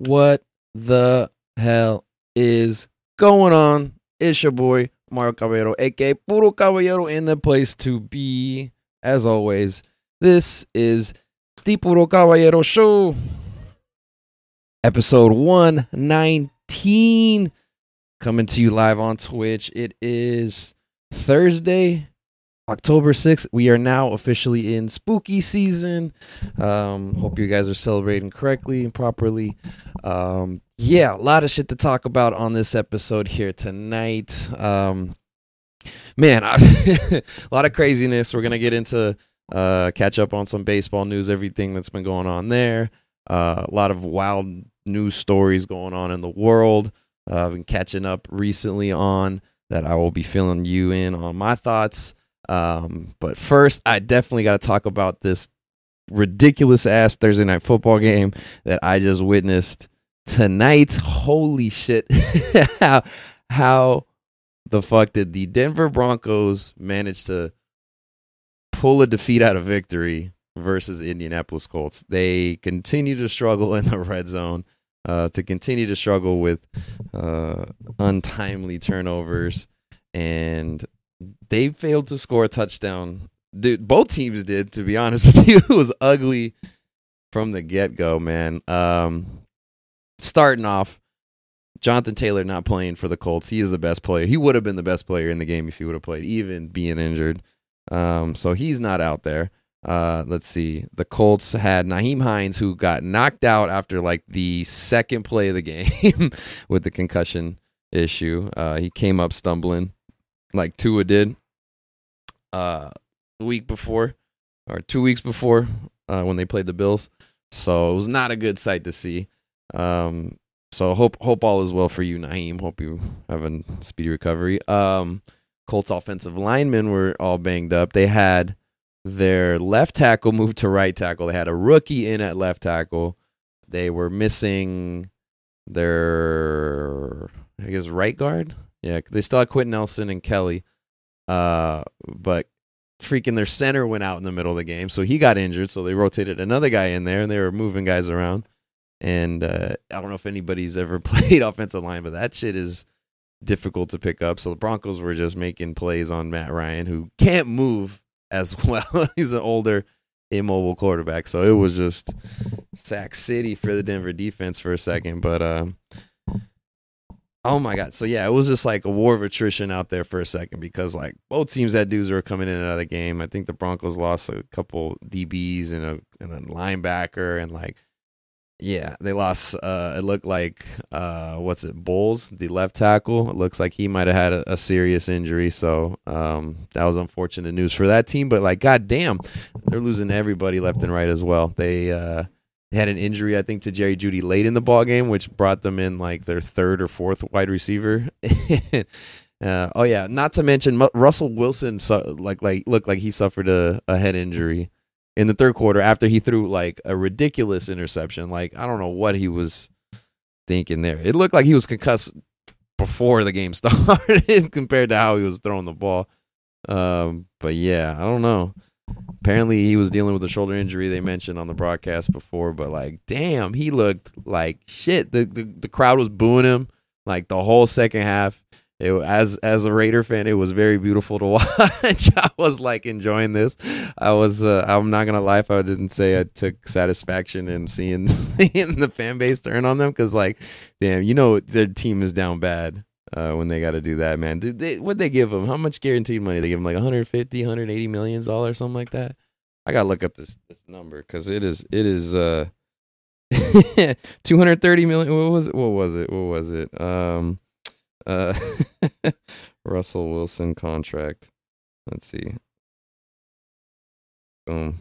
what the hell is going on? It's your boy Mario Caballero, aka Puro Caballero, in the place to be. As always, this is the Puro Caballero Show, episode 119, coming to you live on Twitch. It is Thursday, October 6th. We are now officially in spooky season. Um, hope you guys are celebrating correctly and properly. Um, yeah, a lot of shit to talk about on this episode here tonight. Um, man, I, a lot of craziness. We're gonna get into uh, catch up on some baseball news, everything that's been going on there. Uh, a lot of wild news stories going on in the world. Uh, I've been catching up recently on that. I will be filling you in on my thoughts. Um, but first, I definitely got to talk about this ridiculous ass Thursday night football game that I just witnessed tonight. Holy shit. how, how the fuck did the Denver Broncos manage to pull a defeat out of victory versus the Indianapolis Colts? They continue to struggle in the red zone. Uh, to continue to struggle with uh, untimely turnovers, and they failed to score a touchdown. Dude, both teams did. To be honest with you, it was ugly from the get go, man. Um, starting off, Jonathan Taylor not playing for the Colts. He is the best player. He would have been the best player in the game if he would have played, even being injured. Um, so he's not out there. Uh, let's see. The Colts had Nyheim Hines, who got knocked out after like the second play of the game with the concussion issue. Uh, he came up stumbling, like Tua did. Uh, the week before, or two weeks before, uh, when they played the Bills. So it was not a good sight to see. Um, so hope hope all is well for you, Nyheim. Hope you have a speedy recovery. Um, Colts offensive linemen were all banged up. They had their left tackle moved to right tackle. They had a rookie in at left tackle. They were missing their I guess right guard. Yeah, they still had Quenton Nelson and Kelly. Uh, but freaking their center went out in the middle of the game, so he got injured. So they rotated another guy in there, and they were moving guys around. And uh, I don't know if anybody's ever played offensive line, but that shit is difficult to pick up. So the Broncos were just making plays on Matt Ryan, who can't move as well. He's an older, immobile quarterback. So it was just sack city for the Denver defense for a second. But uh, oh my god! So yeah, it was just like a war of attrition out there for a second because like both teams had dudes were coming in and out of the game. I think the Broncos lost a couple DBs and a and a linebacker and like yeah, they lost. Uh, it looked like uh, what's it, Bolles, the left tackle. It looks like he might have had a, a, serious injury. So um, that was unfortunate news for that team. But like, goddamn, they're losing everybody left and right as well. They uh, had an injury, I think, to Jerry Jeudy late in the ball game, which brought them in like their third or fourth wide receiver. uh, oh yeah, not to mention Russell Wilson, su- like like looked like he suffered a, a head injury in the third quarter after he threw like a ridiculous interception. Like I don't know what he was thinking there. It looked like he was concussed before the game started compared to how he was throwing the ball. Um, but yeah, I don't know. Apparently he was dealing with a shoulder injury they mentioned on the broadcast before, but like damn, he looked like shit. The the, the crowd was booing him like the whole second half it, as as a Raider fan, it was very beautiful to watch. I was like enjoying this. I was. Uh, I'm not gonna lie if I didn't say I took satisfaction in seeing seeing the fan base turn on them because, like, damn, you know their team is down bad uh, when they got to do that, man. Did they, what they give them? How much guaranteed money? They give them like 150, 180 million dollars, or something like that. I gotta look up this this number because it is it is uh 230 million. What was it? What was it? What was it? Um uh, Russell Wilson contract. Let's see. Boom.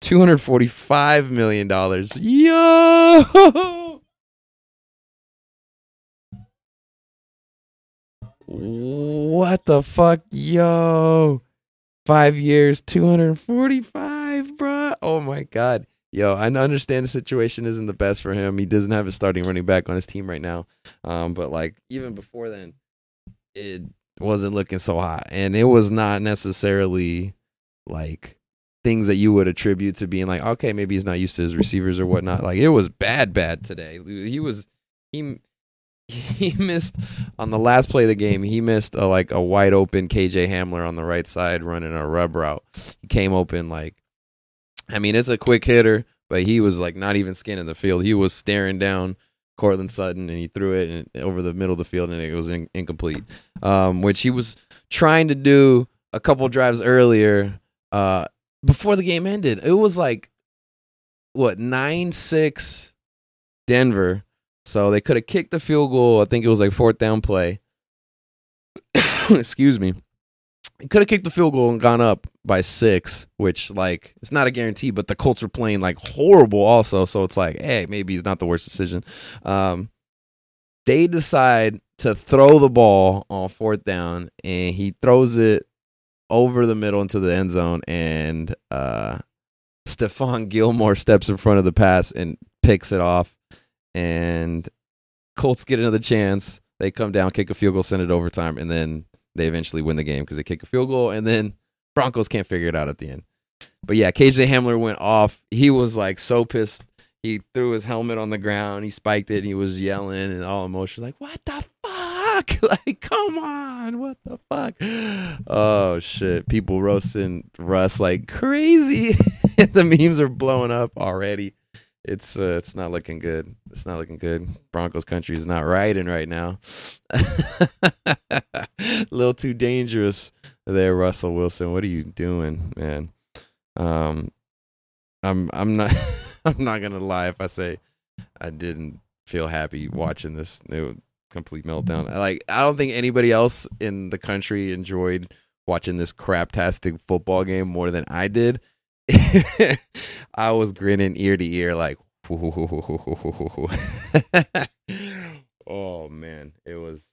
Two hundred forty-five million dollars. Yo. What the fuck, yo? Five years, two hundred forty-five, bruh. Oh my god yo, I understand the situation isn't the best for him. He doesn't have a starting running back on his team right now. Um, but like even before then, it wasn't looking so hot, and it was not necessarily like things that you would attribute to being like, okay, maybe he's not used to his receivers or whatnot. Like it was bad, bad today. He was he he missed on the last play of the game. He missed a, like a wide open KJ Hamler on the right side running a rub route. He came open like, I mean, it's a quick hitter, but he was like not even skinning the field. He was staring down Courtland Sutton and he threw it over the middle of the field and it was in, incomplete. Um, which he was trying to do a couple drives earlier uh, before the game ended. It was like what nine six Denver. So they could have kicked the field goal. I think it was like fourth down play. Excuse me. Could have kicked the field goal and gone up by six, which like it's not a guarantee, but the Colts were playing like horrible also. So it's like, hey, maybe it's not the worst decision. Um, they decide to throw the ball on fourth down, and he throws it over the middle into the end zone, and uh, Stephon Gilmore steps in front of the pass and picks it off, and Colts get another chance. They come down, kick a field goal, send it overtime, and then they eventually win the game because they kick a field goal, and then Broncos can't figure it out at the end. But yeah, KJ Hamler went off. He was like so pissed. He threw his helmet on the ground. He spiked it. And he was yelling and all emotional, like, "What the fuck? like, come on, what the fuck?" Oh shit! People roasting Russ like crazy. the memes are blowing up already. It's uh, it's not looking good. It's not looking good. Broncos country is not riding right now. A little too dangerous there, Russell Wilson. What are you doing, man? Um, I'm I'm not I'm not gonna lie if I say I didn't feel happy watching this new complete meltdown. Like I don't think anybody else in the country enjoyed watching this craptastic football game more than I did. I was grinning ear to ear like oh man, it was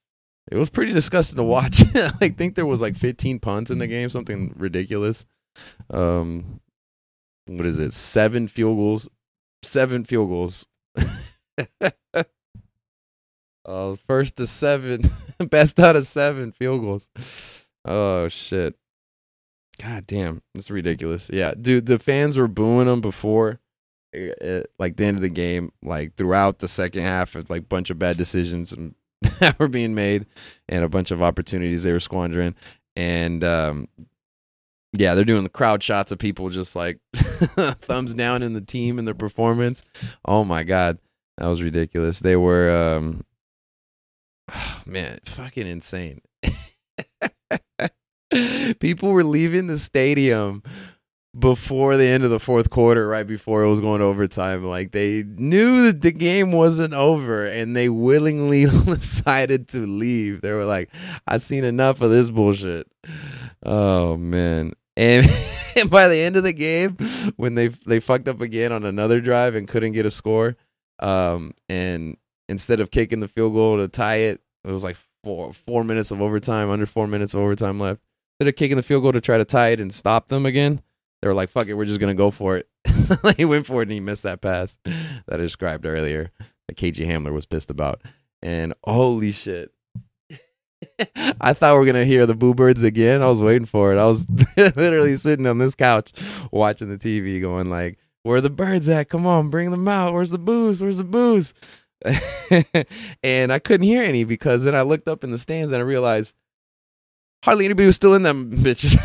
it was pretty disgusting to watch. I think there was like 15 punts in the game, something ridiculous. Um, what is it? Seven field goals, seven field goals. uh, first to seven, best out of seven field goals. Oh shit! God damn, it's ridiculous. Yeah, dude, the fans were booing them before it, eh, eh, like the end of the game, like throughout the second half, of like bunch of bad decisions and that were being made, and a bunch of opportunities they were squandering, and um, yeah, they're doing the crowd shots of people just like thumbs down in the team and their performance. Oh my god, that was ridiculous. They were, um, oh, man, fucking insane. people were leaving the stadium before the end of the fourth quarter, right before it was going overtime. Like they knew that the game wasn't over and they willingly decided to leave. They were like, I've seen enough of this bullshit. Oh man. And, and by the end of the game, when they they fucked up again on another drive and couldn't get a score, um, and instead of kicking the field goal to tie it, it was like four four minutes of overtime, under four minutes of overtime left. Instead of kicking the field goal to try to tie it and stop them again, they were like, "Fuck it, we're just gonna go for it." he went for it and he missed that pass that I described earlier. That KJ Hamler was pissed about, and holy shit. I thought we were gonna hear the Boo Birds again. I was waiting for it. I was literally sitting on this couch watching the TV, going like, "Where the birds at? Come on, bring them out. Where's the booze? Where's the booze?" and I couldn't hear any because then I looked up in the stands and I realized hardly anybody was still in them bitches.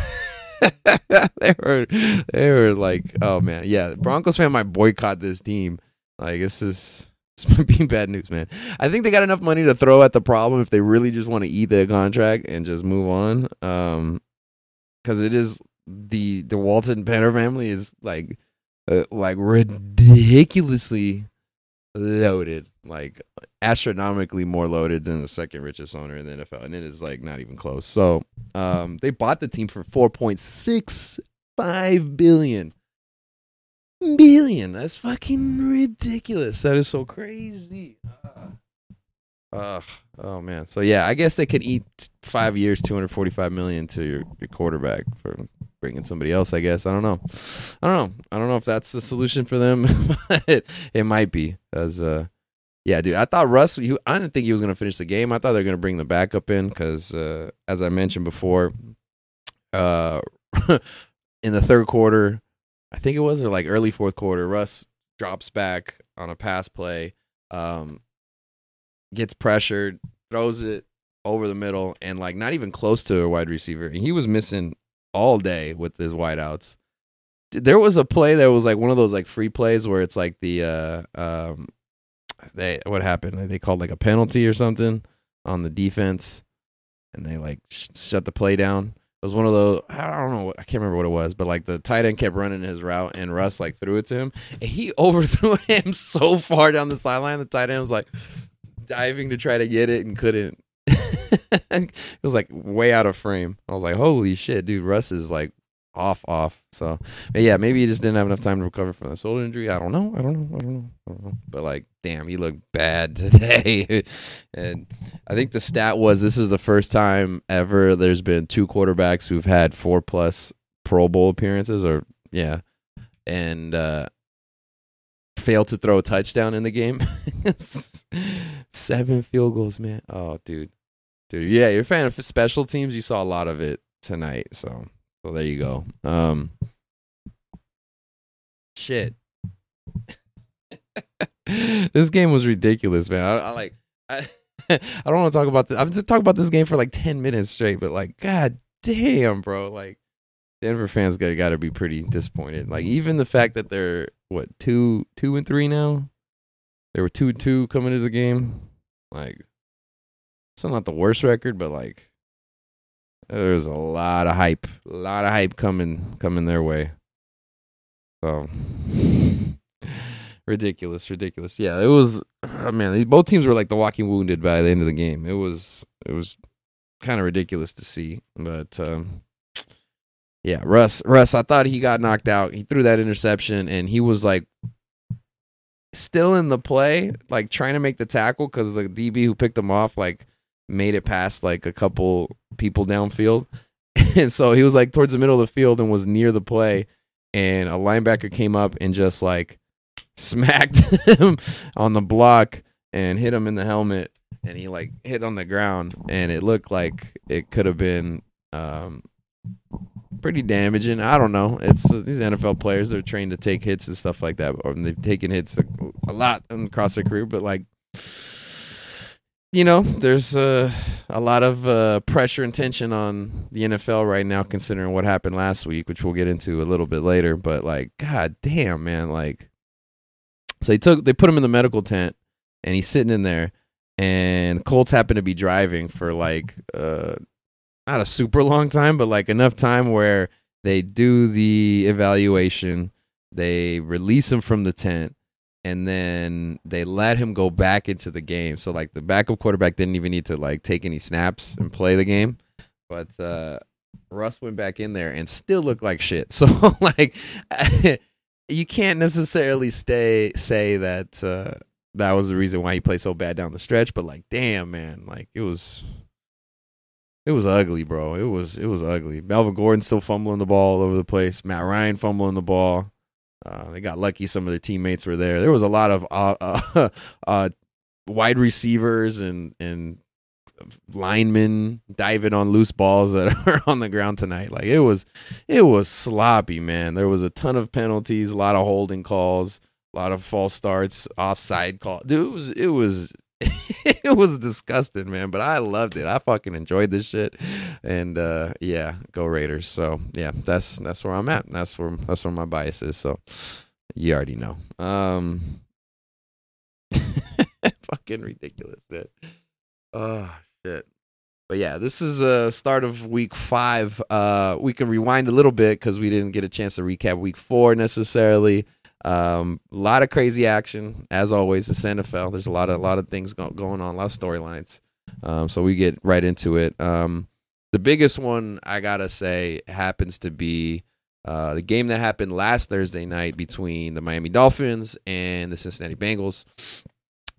they were they were like, oh man, yeah. Broncos fan might boycott this team. Like this is it's being bad news, man. I think they got enough money to throw at the problem if they really just want to eat their contract and just move on. Um, because it is the the Walton Penner family is like uh, like ridiculously loaded, like astronomically more loaded than the second richest owner in the NFL, and it is like not even close. So, um, they bought the team for four point six five billion. Billion. That's fucking ridiculous. That is so crazy. Uh, oh man. So yeah, I guess they could eat five years, two hundred forty-five million to your, your quarterback for bringing somebody else. I guess I don't know. I don't know. I don't know if that's the solution for them. it, it might be. As uh, yeah, dude. I thought Russ. He, I didn't think he was gonna finish the game. I thought they were gonna bring the backup in because, uh, as I mentioned before, uh, in the third quarter, I think it was or like early fourth quarter. Russ drops back on a pass play, um, gets pressured, throws it over the middle, and like not even close to a wide receiver. And he was missing all day with his wideouts. There was a play that was like one of those like free plays where it's like the uh um they what happened? They called like a penalty or something on the defense, and they like sh- shut the play down. It was one of those. I don't know. What, I can't remember what it was, but like the tight end kept running his route, and Russ like threw it to him, and he overthrew him so far down the sideline. The tight end was like diving to try to get it and couldn't. it was like way out of frame. I was like, "Holy shit, dude! Russ is like off, off. So, yeah, maybe he just didn't have enough time to recover from the shoulder injury. I don't know. I don't know. I don't know. I don't know. But like, damn, he looked bad today. and I think the stat was this is the first time ever there's been two quarterbacks who've had four plus Pro Bowl appearances, or yeah, and uh, failed to throw a touchdown in the game. Seven field goals, man. Oh, dude, dude. Yeah, you're a fan of special teams. You saw a lot of it tonight. So so there you go. Um, shit. this game was ridiculous, man. I, I like. I, I don't want to talk about this. I'm just talking about this game for like ten minutes straight. But like, god damn, bro. Like, Denver fans got got to be pretty disappointed. Like, even the fact that they're what two two and three now. They were two and two coming into the game. Like, it's not the worst record, but like there's a lot of hype, a lot of hype coming coming their way. So ridiculous, ridiculous. Yeah, it was. Oh man, both teams were like the walking wounded by the end of the game. It was it was kind of ridiculous to see, but um, yeah, Russ Russ. I thought he got knocked out. He threw that interception, and he was like still in the play, like trying to make the tackle because the DB who picked him off like made it past like a couple people downfield. And so he was like towards the middle of the field and was near the play. And a linebacker came up and just like smacked him on the block and hit him in the helmet. And he like hit on the ground. And it looked like it could have been um, pretty damaging. I don't know. It's these NFL players are trained to take hits and stuff like that, or they've taken hits a, a lot across their career. But like, you know, there's uh, a lot of uh, pressure and tension on the NFL right now, considering what happened last week, which we'll get into a little bit later. But like, god damn, man, like, so they took they put him in the medical tent, and he's sitting in there, and Colts happened to be driving for like uh, not a super long time, but like enough time where they do the evaluation, they release him from the tent and then they let him go back into the game. So like the backup quarterback didn't even need to like take any snaps and play the game. But uh Russ went back in there and still looked like shit. So like you can't necessarily stay say that uh that was the reason why he played so bad down the stretch, but like damn man, like it was it was ugly, bro. It was it was ugly. Melvin Gordon still fumbling the ball all over the place. Matt Ryan fumbling the ball. Uh, they got lucky; some of their teammates were there. There was a lot of uh, uh, uh, wide receivers and and linemen diving on loose balls that are on the ground tonight. Like it was, it was sloppy, man. There was a ton of penalties, a lot of holding calls, a lot of false starts, offside call. Dude, it was it was it was disgusting, man. But I loved it. I fucking enjoyed this shit. And uh, yeah, go Raiders. So yeah, that's that's where I'm at. That's where that's where my bias is. So you already know. Um, fucking ridiculous, man. Oh shit. But yeah, this is a start of week five. Uh, we can rewind a little bit because we didn't get a chance to recap week four necessarily. Um, a lot of crazy action as always. It's NFL. There's a lot of a lot of things go- going on, a lot of storylines. Um, so we get right into it. Um, the biggest one I gotta say happens to be uh, the game that happened last Thursday night between the Miami Dolphins and the Cincinnati Bengals,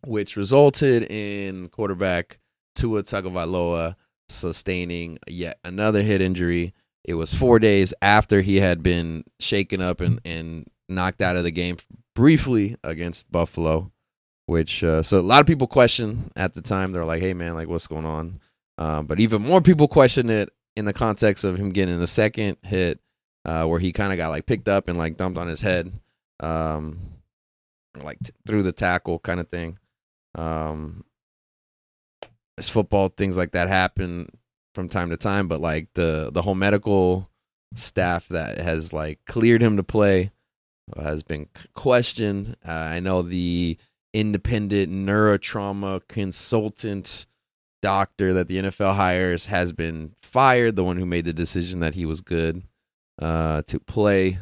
which resulted in quarterback Tua Tagovailoa sustaining yet another head injury. It was four days after he had been shaken up and, and knocked out of the game briefly against Buffalo, which uh, so a lot of people question at the time. They're like, "Hey, man, like what's going on?" Um, but even more people question it in the context of him getting the second hit uh, where he kind of got like picked up and like dumped on his head, um, like t- through the tackle kind of thing. Um, as football things like that happen from time to time, but like the the whole medical staff that has like cleared him to play has been questioned. Uh, I know the independent neurotrauma consultant doctor that the NFL hires has been fired. The one who made the decision that he was good uh, to play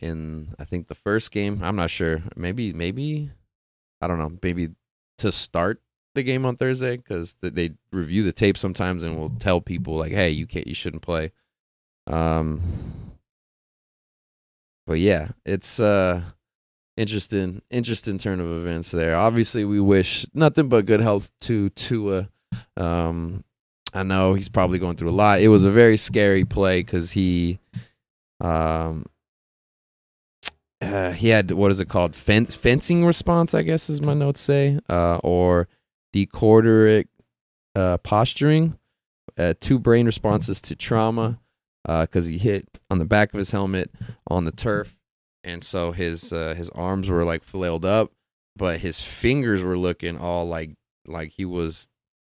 in, I think the first game. I'm not sure. Maybe, maybe I don't know. Maybe to start the game on Thursday because they review the tape sometimes and will tell people like, "Hey, you can't, you shouldn't play." Um, but yeah, it's uh interesting, interesting turn of events there. Obviously, we wish nothing but good health to Tua. Um, I know he's probably going through a lot. It was a very scary play because he, um, uh, he had what is it called? Fence, fencing response, I guess, is my notes say, uh, or decorticate uh, posturing. Uh, two brain responses to trauma because uh, he hit on the back of his helmet on the turf, and so his uh, his arms were like flailed up, but his fingers were looking all like like he was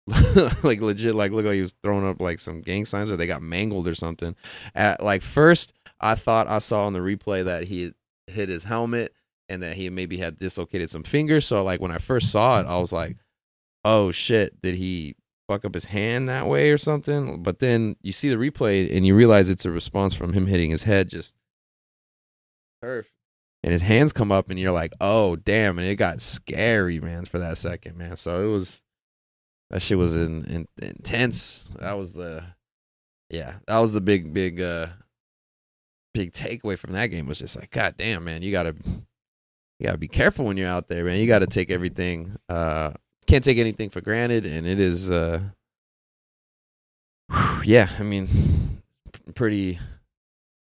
like legit like look like he was throwing up like some gang signs or they got mangled or something. At like first, I thought I saw on the replay that he hit his helmet and that he maybe had dislocated some fingers. So like when I first saw it, I was like, "Oh shit, did he fuck up his hand that way or something. But then you see the replay and you realize it's a response from him hitting his head just turf. And his hands come up and you're like, oh damn, and it got scary, man, for that second, man. So it was that shit was in, in, intense. That was the yeah, that was the big, big uh big takeaway from that game was just like, God damn, man, you gotta you gotta be careful when you're out there, man. You gotta take everything uh can't take anything for granted, and it is, uh, yeah, I mean, pretty,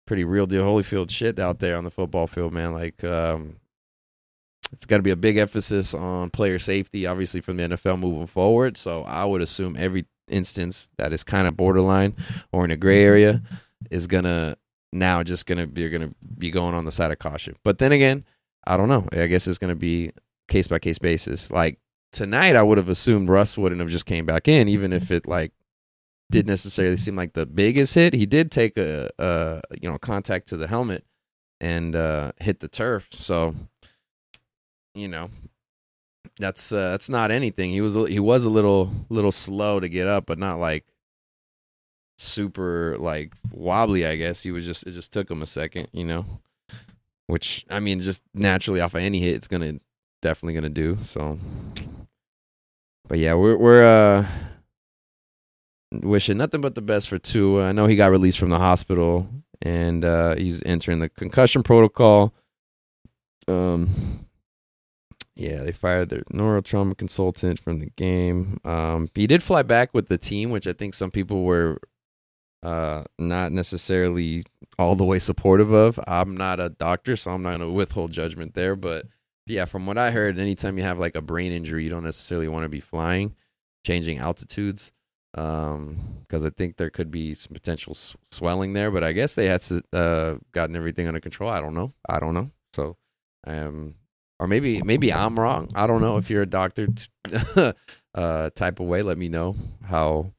pretty real deal Holyfield shit out there on the football field, man. Like, um, it's got to be a big emphasis on player safety, obviously, from the NFL moving forward. So I would assume every instance that is kind of borderline or in a gray area is gonna now just gonna be gonna be going on the side of caution. But then again, I don't know. I guess it's gonna be case by case basis. Like tonight I would have assumed Russ wouldn't have just came back in, even if it like didn't necessarily seem like the biggest hit. He did take a, a you know contact to the helmet and uh, hit the turf, so you know that's uh, that's not anything. He was he was a little little slow to get up, but not like super like wobbly. I guess he was just it just took him a second, you know. Which I mean, just naturally off of any hit, it's gonna definitely gonna do. So but yeah, we're we're uh wishing nothing but the best for Tua. I know he got released from the hospital and uh, he's entering the concussion protocol. Um, yeah, they fired their neurotrauma consultant from the game. Um, he did fly back with the team, which I think some people were uh, not necessarily all the way supportive of. I'm not a doctor, so I'm not going to withhold judgment there, but yeah, from what I heard, anytime you have like a brain injury, you don't necessarily want to be flying, changing altitudes, um, because I think there could be some potential s- swelling there. But I guess they had uh, gotten everything under control. I don't know. I don't know. So, um, or maybe maybe I'm wrong. I don't know. If you're a doctor, t- uh, type of way, let me know how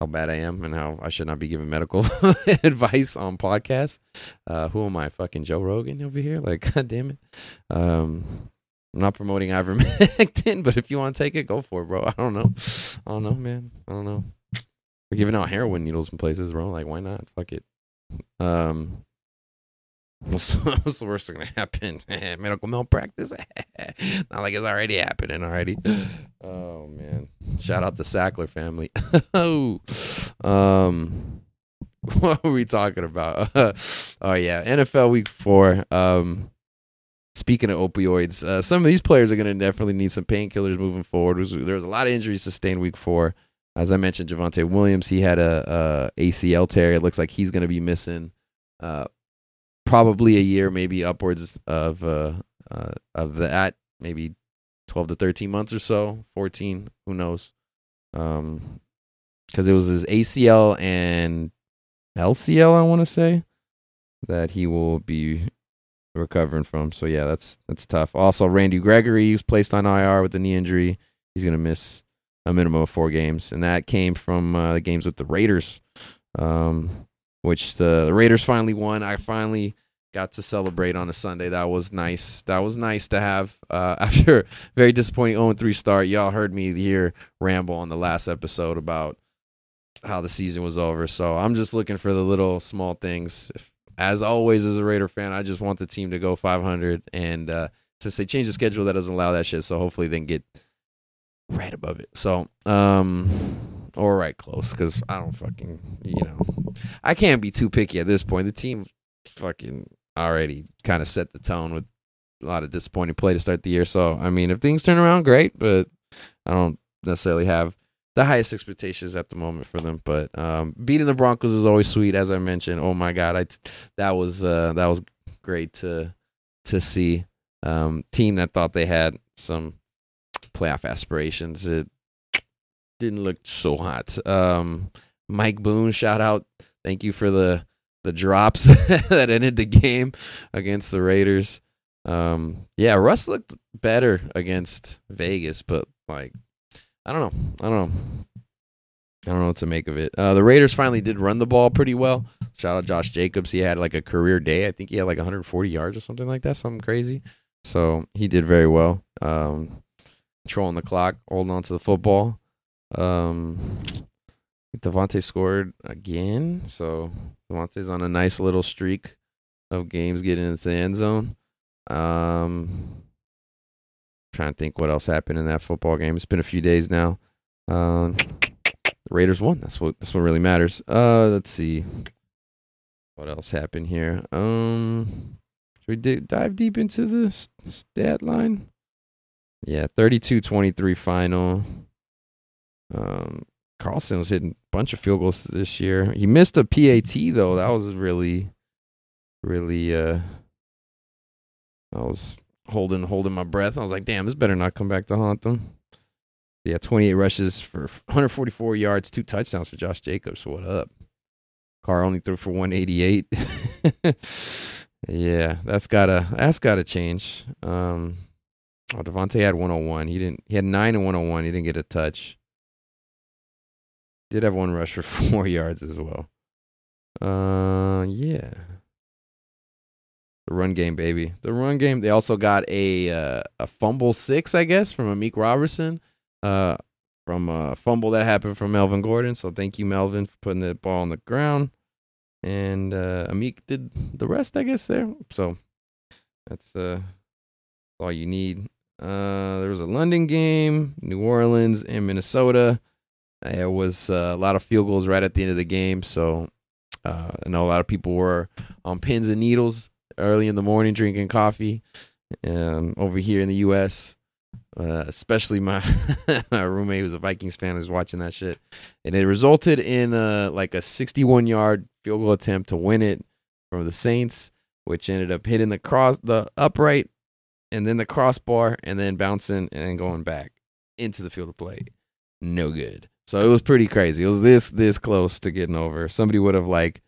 how bad I am and how I should not be giving medical advice on podcasts. Uh, who am I, fucking Joe Rogan over here? Like, god damn it. Um, I'm not promoting ivermectin, but if you want to take it, go for it, bro. I don't know. I don't know, man. I don't know. We're giving out heroin needles in places, bro. Like, why not? Fuck it. Um, What's, what's the worst gonna happen? Medical malpractice? Not like it's already happening already. Oh man! Shout out the Sackler family. oh, um, what are we talking about? oh yeah, NFL Week Four. Um, speaking of opioids, uh, some of these players are gonna definitely need some painkillers moving forward. There was a lot of injuries sustained Week Four. As I mentioned, Javonte Williams, he had a, a ACL tear. It looks like he's going to be missing uh, probably a year, maybe upwards of uh, uh, of that, maybe twelve to thirteen months or so, fourteen, who knows? Um, because it was his ACL and LCL, I want to say. that he will be recovering from. So yeah, that's that's tough. Also, Randy Gregory was placed on IR with a knee injury. He's gonna miss a minimum of four games, and that came from uh, the games with the Raiders, um, which the, Raiders finally won. I finally got to celebrate on a Sunday. That was nice. That was nice to have uh, after very disappointing 0 3 start. Y'all heard me here ramble on the last episode about how the season was over. So I'm just looking for the little small things. As always, as a Raider fan, I just want the team to go 500. And uh, since they changed the schedule, that doesn't allow that shit. So hopefully they can get right above it. So, um, or right close because I don't fucking, you know, I can't be too picky at this point. The team fucking already kind of set the tone with a lot of disappointing play to start the year. So, I mean, if things turn around, great, but I don't necessarily have the highest expectations at the moment for them. But um, beating the Broncos is always sweet, as I mentioned. Oh my god, I that was uh, that was great to to see. Um, team that thought they had some playoff aspirations. It didn't look so hot. Um, Mike Boone, shout out. Thank you for the the drops that ended the game against the Raiders. Um, yeah, Russ looked better against Vegas, but like, I don't know. I don't know. I don't know what to make of it. Uh, the Raiders finally did run the ball pretty well. Shout out Josh Jacobs. He had like a career day. I think he had like 140 yards or something like that, something crazy. So he did very well. Um, controlling the clock, holding on to the football. Um, Davante scored again, so Davante's on a nice little streak of games getting into the end zone. Um, trying to think what else happened in that football game. It's been a few days now. Um, the Raiders won. That's what that's what really matters. Uh, let's see what else happened here. Um, should we d- dive deep into the stat line? Yeah, 32-23 final. Um, Carlson was hitting a bunch of field goals this year. He missed a PAT though. That was really, really. uh I was holding holding my breath. I was like, damn, this better not come back to haunt them. Yeah, 28 rushes for 144 yards, two touchdowns for Josh Jacobs. What up? Carr only threw for 188. yeah, that's gotta that's gotta change. Um, oh, Davante had 101. He didn't. He had nine and 101. He didn't get a touch. Did have one rush for four yards as well. Uh, yeah. The run game, baby. The run game. They also got a uh, a fumble six, I guess, from Amik Robertson. Uh, from a fumble that happened from Melvin Gordon. So thank you, Melvin, for putting the ball on the ground. And uh, Amik did the rest, I guess. There. So that's uh all you need. Uh, there was a London game, New Orleans and Minnesota. It was uh, a lot of field goals right at the end of the game. So uh, I know a lot of people were on pins and needles early in the morning drinking coffee um, over here in the U.S. Uh, especially my my roommate who's a Vikings fan was watching that shit, and it resulted in uh, like a 61 yard field goal attempt to win it from the Saints, which ended up hitting the cross the upright, and then the crossbar, and then bouncing and then going back into the field of play. No good. So it was pretty crazy. It was this this close to getting over. Somebody would have like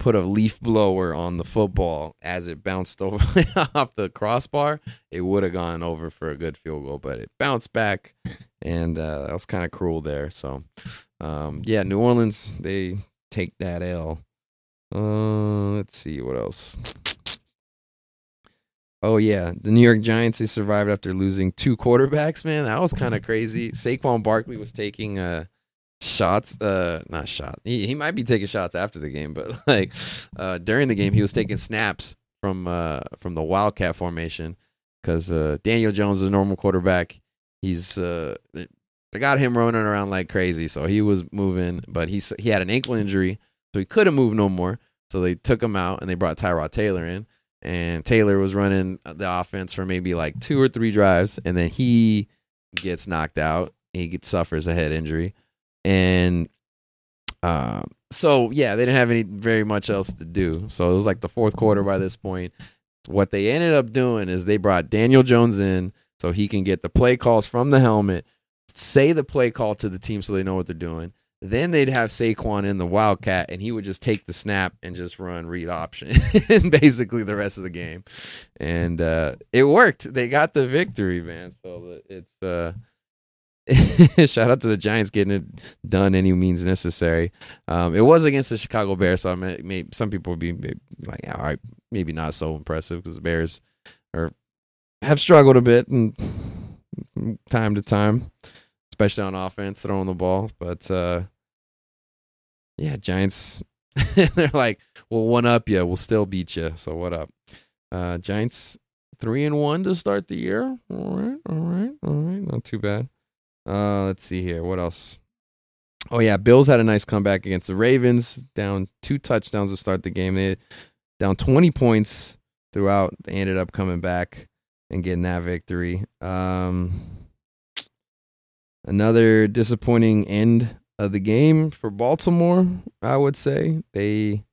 put a leaf blower on the football as it bounced over off the crossbar. It would have gone over for a good field goal, but it bounced back, and uh, that was kind of cruel there. So, um, yeah, New Orleans they take that L. Uh, let's see what else. Oh yeah, the New York Giants they survived after losing two quarterbacks. Man, that was kind of crazy. Saquon Barkley was taking uh shots uh not shot. He, he might be taking shots after the game but like uh during the game he was taking snaps from uh from the wildcat formation because uh daniel jones is a normal quarterback. He's uh they got him running around like crazy so he was moving but he he had an ankle injury so he couldn't move no more. So they took him out and they brought tyrod taylor in and taylor was running the offense for maybe like two or three drives and then he gets knocked out. He gets, suffers a head injury and uh, so yeah, they didn't have any very much else to do. So it was like the fourth quarter by this point. What they ended up doing is they brought Daniel Jones in so he can get the play calls from the helmet, say the play call to the team so they know what they're doing. Then they'd have Saquon in the Wildcat, and he would just take the snap and just run read option, basically the rest of the game, and uh, it worked. They got the victory, man. So it's uh, shout out to the Giants getting it done any means necessary. Um, it was against the Chicago Bears, so I mean, maybe some people would be like, all right, maybe not so impressive because the Bears are have struggled a bit and time to time especially on offense, throwing the ball. But uh, yeah, Giants, they're like, we'll one up you, we'll still beat you. So what up? Uh, Giants three and one to start the year. All right, all right, all right, not too bad. Uh, let's see here. What else? Oh yeah, Bills had a nice comeback against the Ravens, down two touchdowns to start the game. They down 20 points throughout. They ended up coming back and getting that victory. Um, Another disappointing end of the game for Baltimore, I would say. They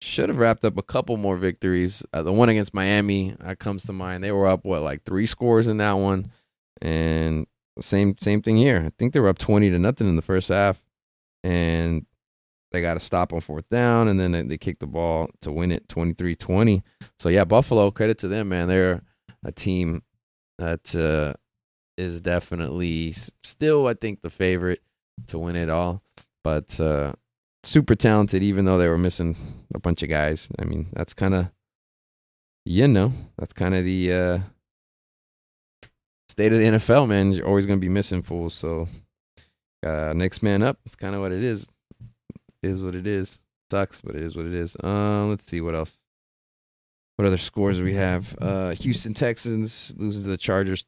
should have wrapped up a couple more victories. Uh, the one against Miami uh, comes to mind. They were up what like three scores in that one, and same same thing here. I think they were up twenty to nothing in the first half, and they got to stop on fourth down, and then they, they kicked the ball to win it 23-20. So yeah, Buffalo, credit to them, man. They're a team that uh, is definitely still, I think, the favorite to win it all. But uh, super talented, even though they were missing a bunch of guys. I mean, that's kind of, you know, that's kind of the uh, state of the NFL, man. You're always going to be missing fools. So, uh, next man up. It's kind of what it is. It is what it is. Sucks, but it is what it is. Uh, let's see what else. What other scores we have? Uh, Houston Texans losing to the Chargers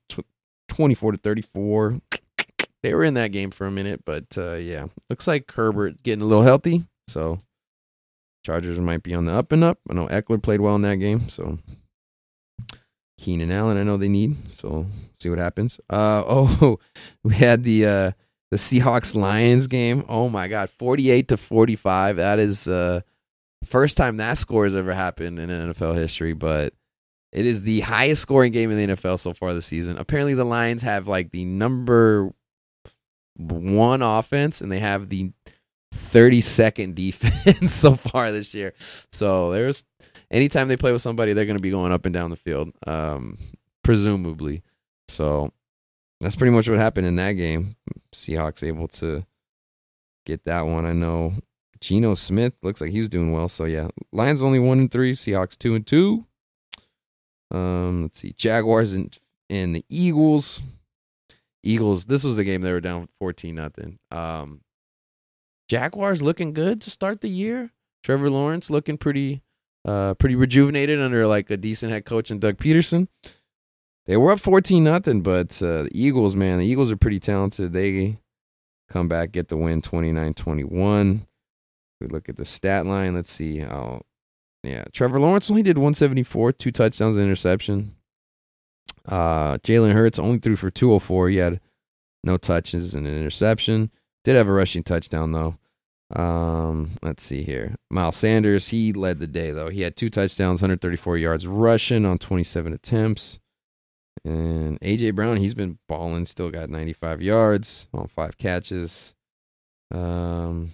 24 to 34. They were in that game for a minute, but uh, yeah, looks like Herbert getting a little healthy. So Chargers might be on the up and up. I know Ekeler played well in that game, so Keenan Allen, I know they need. So see what happens. Uh, oh, we had the uh, the Seahawks Lions game. Oh my God, 48 to 45. That is uh, first time that score has ever happened in NFL history, but it is the highest scoring game in the NFL so far this season. Apparently, the Lions have like the number one offense, and they have the 32nd defense so far this year. So there's anytime they play with somebody, they're going to be going up and down the field, um, presumably. So that's pretty much what happened in that game. Seahawks able to get that one. I know Geno Smith looks like he was doing well. So yeah, Lions only one and three, Seahawks two and two. Um, let's see, Jaguars and and the Eagles. Eagles. This was the game they were down fourteen nothing. Um, Jaguars looking good to start the year. Trevor Lawrence looking pretty, uh, pretty rejuvenated under like a decent head coach and Doug Pederson. They were up fourteen nothing, but uh, the Eagles, man, the Eagles are pretty talented. They come back, get the win 29-21. We look at the stat line. Let's see how yeah, Trevor Lawrence only did 174, two touchdowns, and interception. Uh, Jalen Hurts only threw for 204. He had no touches and an interception. Did have a rushing touchdown though. Um, let's see here. Miles Sanders, he led the day though. He had two touchdowns, 134 yards rushing on 27 attempts. And AJ Brown, he's been balling, still got 95 yards on five catches. Um,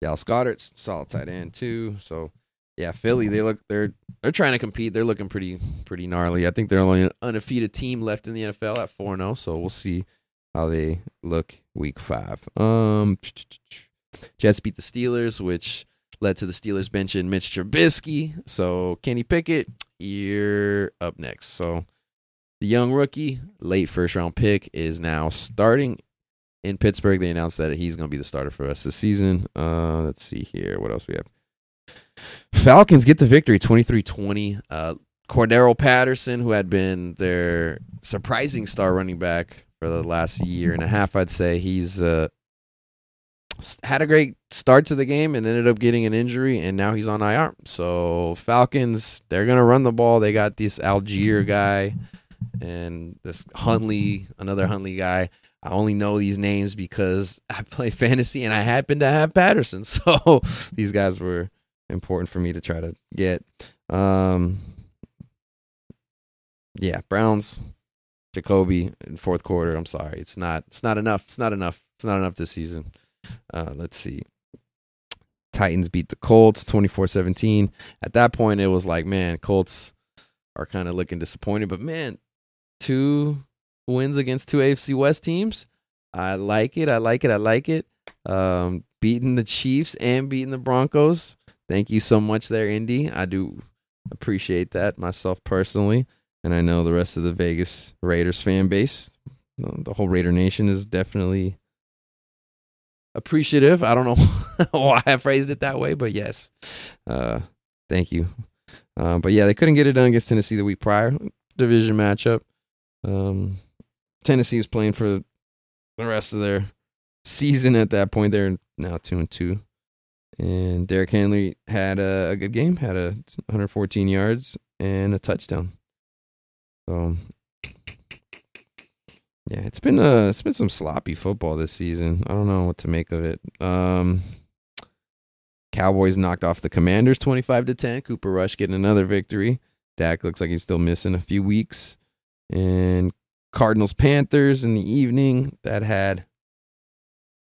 Dallas Goedert, solid tight end too. So yeah, Philly, they look they're they're trying to compete. They're looking pretty pretty gnarly. I think they're only an undefeated team left in the NFL at 4-0, so we'll see how they look week 5. Um Jets beat the Steelers, which led to the Steelers benching Mitch Trubisky. So Kenny Pickett, you're up next. So the young rookie, late first round pick, is now starting in Pittsburgh. They announced that he's going to be the starter for us this season. Uh, let's see here. What else we have? Falcons get the victory 23 20. Uh, Cordarrelle Patterson, who had been their surprising star running back for the last year and a half, I'd say, he's uh, had a great start to the game and ended up getting an injury, and now he's on IR. So, Falcons, they're to run the ball. They got this Allgeier guy and this Huntley, another Huntley guy. I only know these names because I play fantasy and I happen to have Patterson. So these guys were important for me to try to get. Um, yeah, Browns, Jacoby in fourth quarter. I'm sorry, it's not. It's not enough. It's not enough. It's not enough this season. Uh, let's see. Titans beat the Colts 24 17. At that point, it was like, man, Colts are kind of looking disappointed. But man, two wins against two AFC West teams. I like it. I like it. I like it. Um, beating the Chiefs and beating the Broncos. Thank you so much there, Indy. I do appreciate that myself personally. And I know the rest of the Vegas Raiders fan base, the whole Raider Nation is definitely appreciative. I don't know why I phrased it that way, but yes. Uh, thank you. Uh, but yeah, they couldn't get it done against Tennessee the week prior. Division matchup. Um, Tennessee was playing for the rest of their season at that point. They're now two and two. And Derrick Henry had a, a good game, had a 114 yards and a touchdown. So yeah, it's been uh it's been some sloppy football this season. I don't know what to make of it. Um Cowboys knocked off the Commanders 25 to 10. Cooper Rush getting another victory. Dak looks like he's still missing a few weeks. And Cardinals Panthers in the evening that had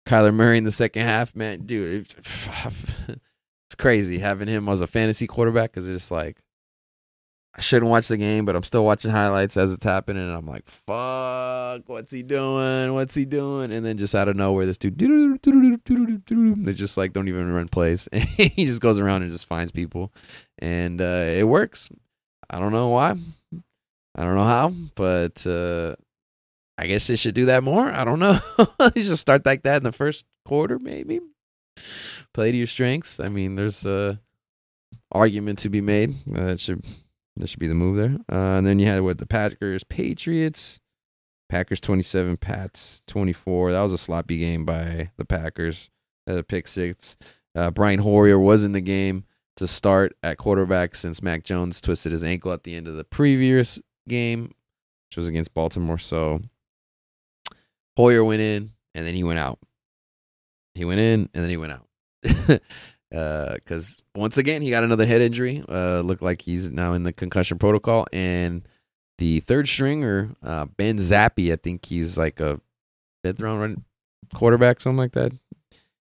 Kyler Murray in the second half. Man, dude, it's crazy having him as a fantasy quarterback because it's like I shouldn't watch the game, but I'm still watching highlights as it's happening, and I'm like, "Fuck, what's he doing? What's he doing?" And then just out of nowhere, this dude, they just like don't even run plays. he just goes around and just finds people, and uh, it works. I don't know why, I don't know how, but uh, I guess they should do that more. I don't know. you should start like that in the first quarter, maybe. Play to your strengths. I mean, there's a argument to be made. Uh, it should that should be the move there. Uh, and then you had what the Packers, Patriots, Packers 27, Pats 24. That was a sloppy game by the Packers. At a pick six. Uh, Brian Hoyer was in the game to start at quarterback since Mac Jones twisted his ankle at the end of the previous game, which was against Baltimore. So Hoyer went in and then he went out. He went in and then he went out. because uh, once again he got another head injury. Uh, looked like he's now in the concussion protocol, and the third stringer uh, Ben Zappe, I think he's like a fifth round quarterback, something like that.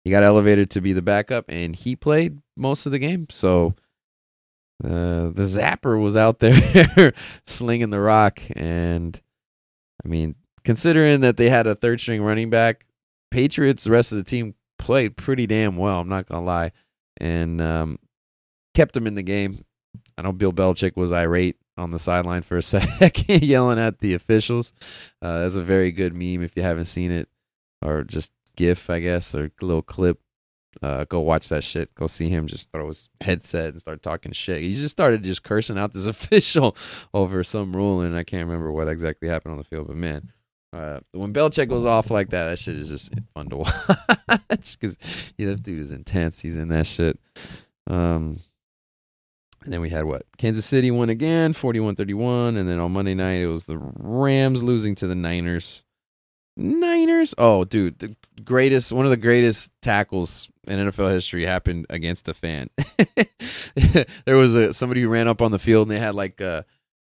He got elevated to be the backup, and he played most of the game. So uh, the Zapper was out there slinging the rock, and I mean, considering that they had a third string running back, Patriots, the rest of the team played pretty damn well. I'm not gonna lie and um, kept him in the game. I know Bill Belichick was irate on the sideline for a second, yelling at the officials. Uh, that's a very good meme if you haven't seen it, or just GIF, I guess, or a little clip. Uh, go watch that shit. Go see him just throw his headset and start talking shit. He just started just cursing out this official over some rule, and I can't remember what exactly happened on the field, but man, uh, when Belichick goes off like that, that shit is just fun to watch because yeah, that dude is intense. He's in that shit. Um, and then we had what? Kansas City won again, 41-31. And then on Monday night, it was the Rams losing to the Niners. Niners? Oh, dude, the greatest, one of the greatest tackles in NFL history happened against a fan. there was a somebody who ran up on the field and they had like uh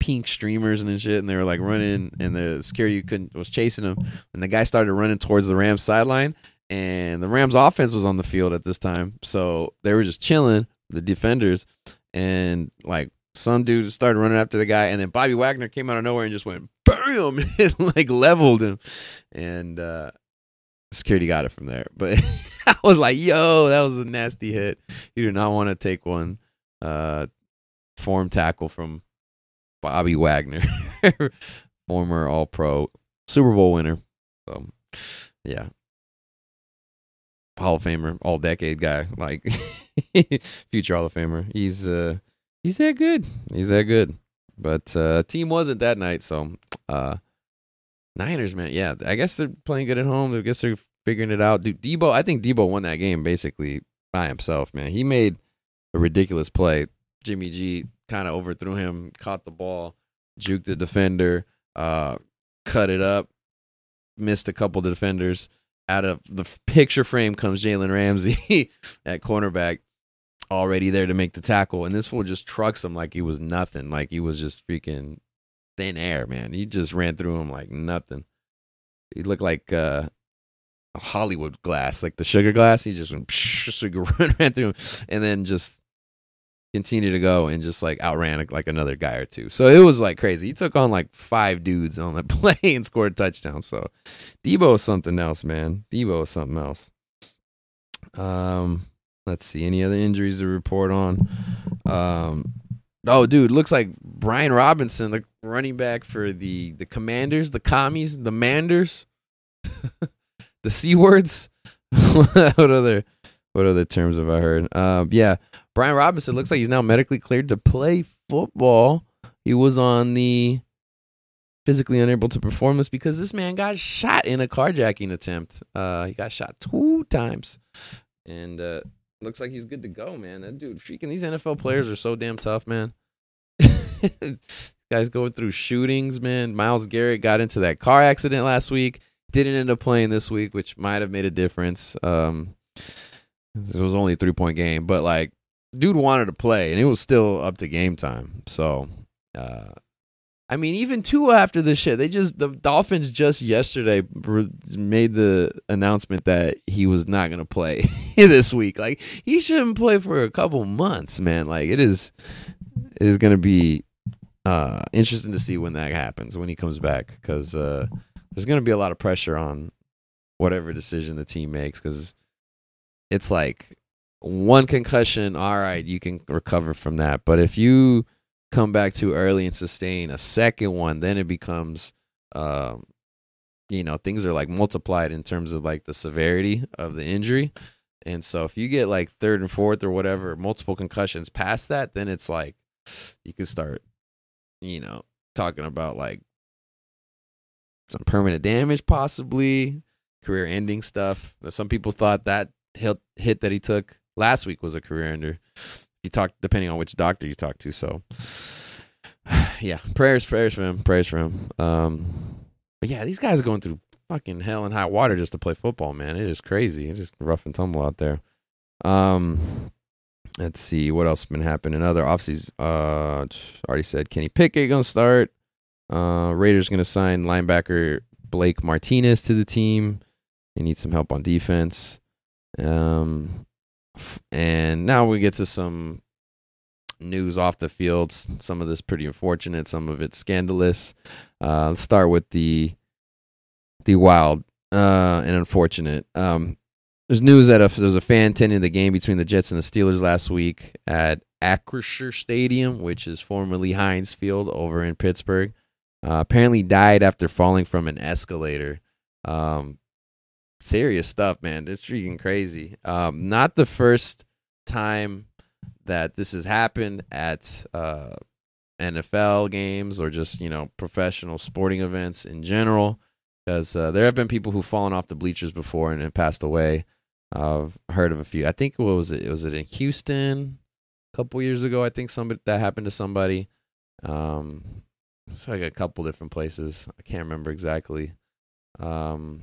pink streamers and shit, and they were like running, and the security couldn't was chasing them, and the guy started running towards the Rams sideline, and the Rams offense was on the field at this time, so they were just chilling, the defenders, and like some dude started running after the guy, and then Bobby Wagner came out of nowhere and just went bam, and like leveled him, and uh security got it from there, but. I was like, "Yo, that was a nasty hit." You do not want to take one uh, form tackle from Bobby Wagner, former All Pro, Super Bowl winner. So, yeah, Hall of Famer, all decade guy, like future Hall of Famer. He's uh he's that good. He's that good. But uh team wasn't that night, so uh Niners, man, yeah. I guess they're playing good at home. I guess they're figuring it out. Dude, Deebo, I think Deebo won that game basically by himself, man. He made a ridiculous play. Jimmy G kind of overthrew him, caught the ball, juked the defender, uh, cut it up, missed a couple of defenders. Out of the picture frame comes Jalen Ramsey at cornerback, already there to make the tackle, and this fool just trucks him like he was nothing, like he was just freaking thin air, man. He just ran through him like nothing. He looked like uh, Hollywood glass, like the sugar glass. He just went psh, so ran, ran through, and then just continued to go and just like outran like another guy or two. So it was like crazy. He took on like five dudes on the play and scored a touchdown. So Deebo is something else, man. Deebo is something else. Um, let's see any other injuries to report on. Um, oh, dude, looks like Brian Robinson, the running back for the the Commanders, the Commies, the Manders, the C words. what other what other terms have I heard? Um, yeah, Brian Robinson looks like he's now medically cleared to play football. He was on the physically unable to perform this because this man got shot in a carjacking attempt. Uh, he got shot two times, and uh, looks like he's good to go, man. That dude, freaking these NFL players are so damn tough, man. Guys going through shootings, man. Myles Garrett got into that car accident last week. Didn't end up playing this week, which might have made a difference. Um, it was only a three point game, but like, dude wanted to play, and it was still up to game time. So, uh, I mean, even two after this shit, they just the Dolphins just yesterday made the announcement that he was not going to play this week. Like he shouldn't play for a couple months, man. Like it is it is going to be uh interesting to see when that happens when he comes back because uh, there's going to be a lot of pressure on whatever decision the team makes because it's like one concussion, all right, you can recover from that, but if you come back too early and sustain a second one, then it becomes, um, you know, things are like multiplied in terms of like the severity of the injury. And so if you get like third and fourth or whatever, multiple concussions past that, then it's like you can start, you know, talking about like some permanent damage, possibly career ending stuff. Some people thought that hit, hit that he took last week was a career ender you talk depending on which doctor you talk to. So yeah, prayers, prayers for him, prayers for him. Um, but yeah, these guys are going through fucking hell and high water just to play football, man. It is crazy. It's just rough and tumble out there. Um, let's see what else has been happening. Other offseasons, uh, already said Kenny Pickett gonna start. Uh, Raiders gonna sign linebacker Blake Martinez to the team. They need some help on defense. Um, and now we get to some news off the field. Some of this pretty unfortunate, some of it scandalous. Uh, let's start with the the wild uh, and unfortunate. Um, there's news that a, there was a fan attending the game between the Jets and the Steelers last week at Acrisure Stadium, which is formerly Heinz Field over in Pittsburgh. Uh, apparently died after falling from an escalator. Um, serious stuff, man. It's freaking crazy. Um, not the first time that this has happened at uh, NFL games or just you know professional sporting events in general, because uh, there have been people who've fallen off the bleachers before and, passed away. I've heard of a few. I think what was it? Was it in Houston a couple years ago? I think somebody that happened to somebody. Um, it's like a couple different places. I can't remember exactly. Um,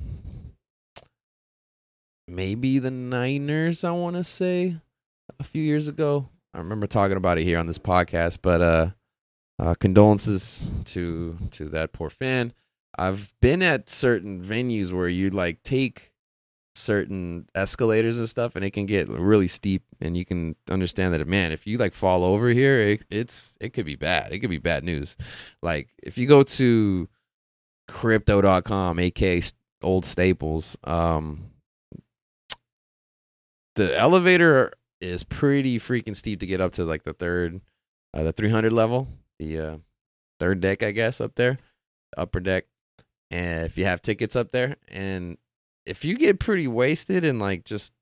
maybe the Niners, I want to say, a few years ago. I remember talking about it here on this podcast, but uh, uh, condolences to to that poor fan. I've been at certain venues where you like take certain escalators and stuff, and it can get really steep, and you can understand that man, if you like fall over here, it, it's it could be bad. It could be bad news. Like if you go to crypto.com, aka old Staples, um, the elevator is pretty freaking steep to get up to like the third, uh, the 300 level, the uh, third deck, I guess, up there, upper deck. And if you have tickets up there, and if you get pretty wasted and like just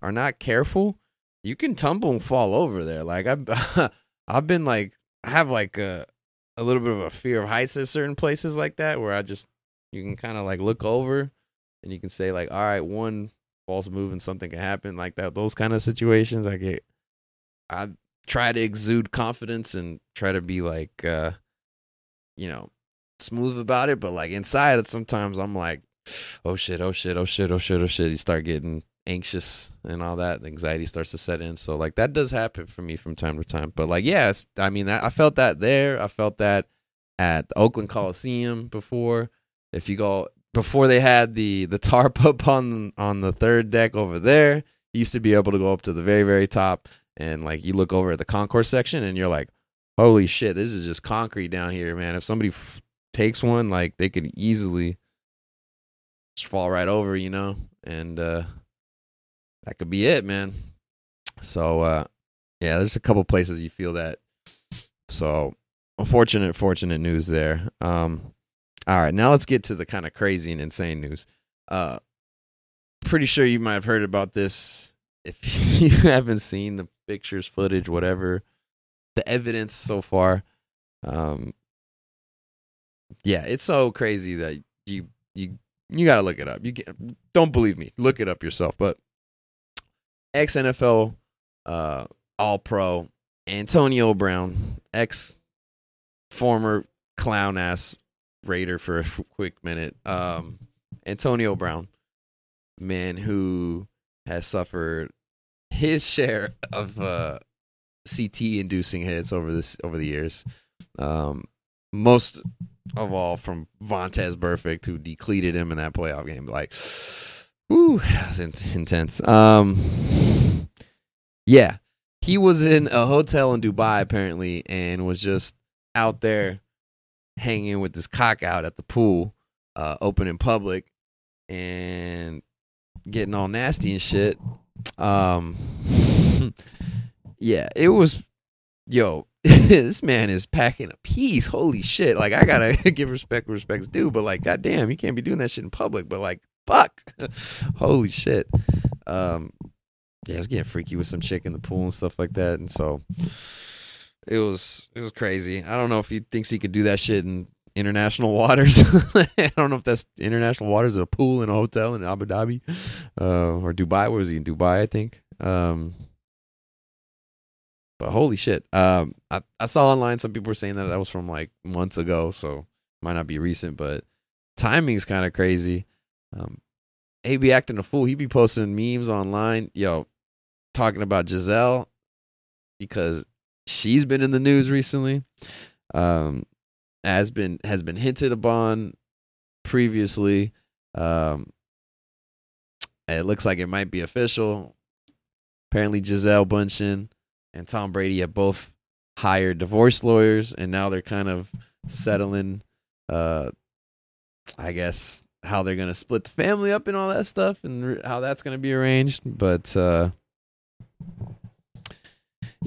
are not careful, you can tumble and fall over there. Like I've, I've been like, I have like a, a little bit of a fear of heights at certain places like that, where I just, you can kind of like look over, and you can say like, all right, one false move and something can happen like that. Those kind of situations, I get. I try to exude confidence and try to be like, uh, you know, smooth about it. But like inside, sometimes I'm like, oh shit, oh shit, oh shit, oh shit, oh shit. You start getting anxious and all that. The anxiety starts to set in. So like that does happen for me from time to time. But like, yes, I mean, I felt that there. I felt that at the Oakland Coliseum before. If you go before they had the the tarp up on on the third deck over there, you used to be able to go up to the very very top and like you look over at the concourse section and you're like, holy shit, this is just concrete down here, man. If somebody f- takes one, like they could easily just fall right over, you know, and uh, that could be it, man. So uh, yeah, there's a couple places you feel that. So unfortunate, fortunate news there. Um, all right, now let's get to the kind of crazy and insane news. Uh, pretty sure you might have heard about this if you haven't seen the pictures, footage, whatever, the evidence so far. Um, yeah, it's so crazy that you you you gotta look it up. You get, don't believe me, look it up yourself. But ex NFL uh, All Pro Antonio Brown, ex former clown ass Raider for a quick minute. Um, Antonio Brown, man who has suffered his share of uh, CT inducing hits over this over the years. Um, most of all from Vontaze Burfict, who decleated him in that playoff game. Like, whoo, that's intense. Um, yeah, he was in a hotel in Dubai apparently, and was just out there hanging with this cock out at the pool, uh, open in public, and getting all nasty and shit. Um, yeah, it was, yo, this man is packing a piece. Holy shit! Like I gotta give respect where respect's due, but like, goddamn, you can't be doing that shit in public. But like, fuck, holy shit. Um, yeah, I was getting freaky with some chick in the pool and stuff like that, and so it was it was crazy. I don't know if he thinks he could do that shit in international waters. I don't know if that's international waters, a pool in a hotel in Abu Dhabi uh, or Dubai. Where was he in Dubai? I think. Um, but holy shit! Um, I I saw online some people were saying that that was from like months ago, so might not be recent, but timing's kind of crazy. Um, be acting a fool. He be posting memes online, yo, talking about Gisele because she's been in the news recently. Um, has been has been hinted upon previously. Um, it looks like it might be official. Apparently, Gisele Bundchen and Tom Brady have both hired divorce lawyers, and now they're kind of settling. Uh, I guess how they're gonna split the family up and all that stuff, and how that's gonna be arranged. But uh,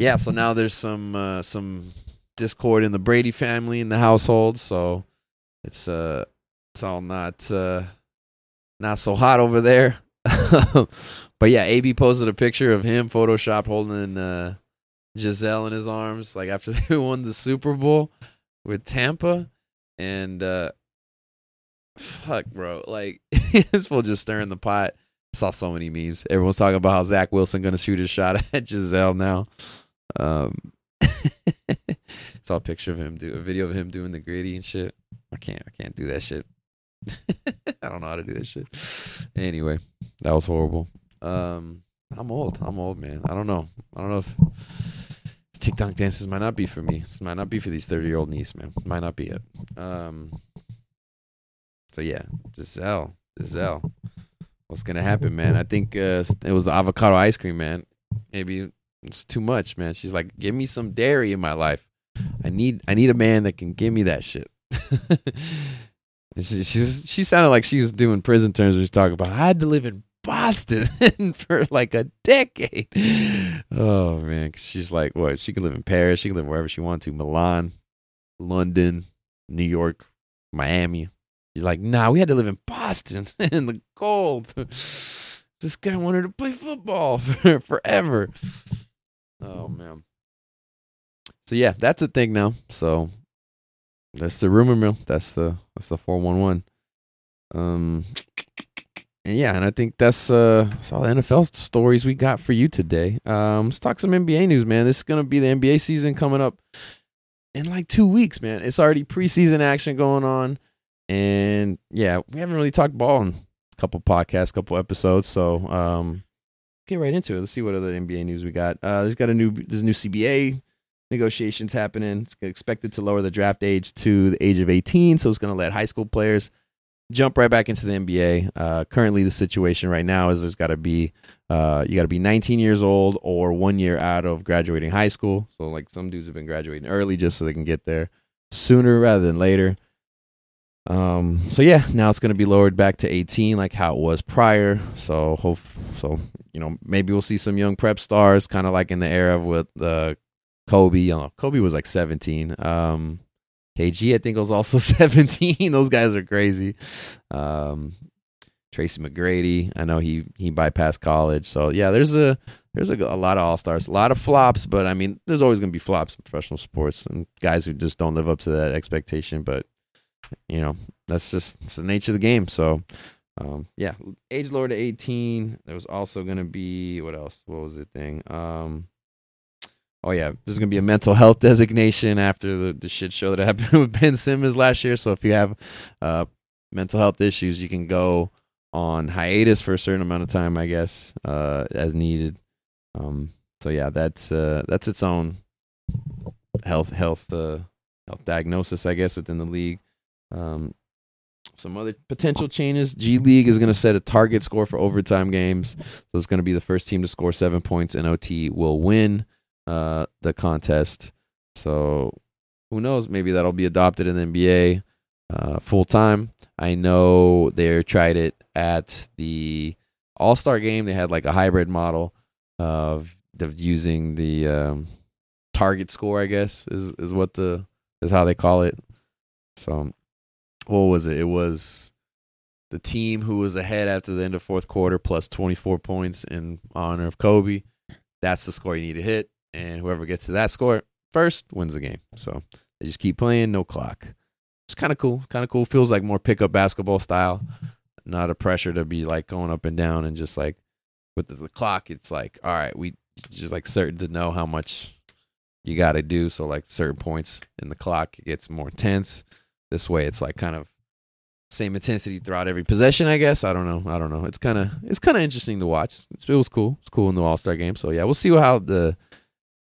yeah, so now there's some uh, some discord in the Brady family in the household, so it's uh it's all not uh not so hot over there. but yeah, AB posted a picture of him Photoshop holding uh Gisele in his arms, like after they won the Super Bowl with Tampa. And uh fuck bro, like this fool just stirring the pot. I saw so many memes. Everyone's talking about how Zach Wilson gonna shoot his shot at Gisele now. Um saw a picture of him do a video of him doing the Griddy and shit. I can't I can't do that shit. I don't know how to do that shit. Anyway, that was horrible. Um I'm old. I'm old, man. I don't know. I don't know if TikTok dances might not be for me. This might not be for these 30 year old niece, man. Might not be it. Um so yeah, Gisele. Gisele. What's gonna happen, man? I think uh, it was the avocado ice cream, man. Maybe it's too much, man. She's like, give me some dairy in my life. I need I need a man that can give me that shit. she, she she sounded like she was doing prison terms. She talking about I had to live in Boston for like a decade. Oh man, she's like, what? She can live in Paris. She can live wherever she wants to. Milan, London, New York, Miami. She's like, nah, we had to live in Boston in the cold. this guy wanted to play football for forever. Oh man. So yeah, that's a thing now. So that's the rumor mill. That's the that's the four one one. Um, and yeah, and I think that's uh that's all the NFL stories we got for you today. Um, let's talk some NBA news, man. This is gonna be the NBA season coming up in like two weeks, man. It's already preseason action going on, and yeah, we haven't really talked ball in a couple podcasts, couple episodes. So um, get right into it. Let's see what other NBA news we got. Uh, there's got a new there's a new CBA negotiations happening. It's expected to lower the draft age to the age of 18, so it's going to let high school players jump right back into the NBA. Uh, currently, the situation right now is there's got to be uh, you got to be 19 years old or one year out of graduating high school. So like some dudes have been graduating early just so they can get there sooner rather than later. Um, so yeah, now it's going to be lowered back to 18, like how it was prior. So hope, so you know, maybe we'll see some young prep stars, kind of like in the era with uh, Kobe. You know, Kobe was like 17. Um, KG, I think, was also 17. Those guys are crazy. Um, Tracy McGrady, I know he he bypassed college. So yeah, there's a there's a, a lot of all stars, a lot of flops, but I mean, there's always going to be flops in professional sports and guys who just don't live up to that expectation. But you know, that's just it's the nature of the game. So um, yeah, age lower to 18. There was also going to be what else? What was the thing? Um, oh yeah, there's gonna be a mental health designation after the, the shit show that happened with Ben Simmons last year. So if you have uh, mental health issues, you can go on hiatus for a certain amount of time, I guess, uh, as needed. Um, so yeah, that's uh, that's its own health health uh, health diagnosis, I guess, within the league. Um, some other potential changes. G League is going to set a target score for overtime games. So it's going to be the first team to score seven points in OT will win uh, the contest. So who knows? Maybe that'll be adopted in the NBA uh, full time. I know they tried it at the All Star game. They had like a hybrid model of of using the um, target score. I guess is is what the is how they call it. So what was it? It was the team who was ahead after the end of fourth quarter plus 24 points in honor of Kobe. That's the score you need to hit and whoever gets to that score first wins the game. So they just keep playing, no clock. It's kind of cool. Kind of cool. Feels like more pickup basketball style. Not a pressure to be like going up and down and just like with the, the clock. It's like all right, we just like certain to know how much you got to do. So like certain points in the clock, it gets more intense. This way, it's like kind of same intensity throughout every possession. I guess I don't know. I don't know. It's kind of it's kind of interesting to watch. It's, it was cool. It's cool in the All Star game. So yeah, we'll see how the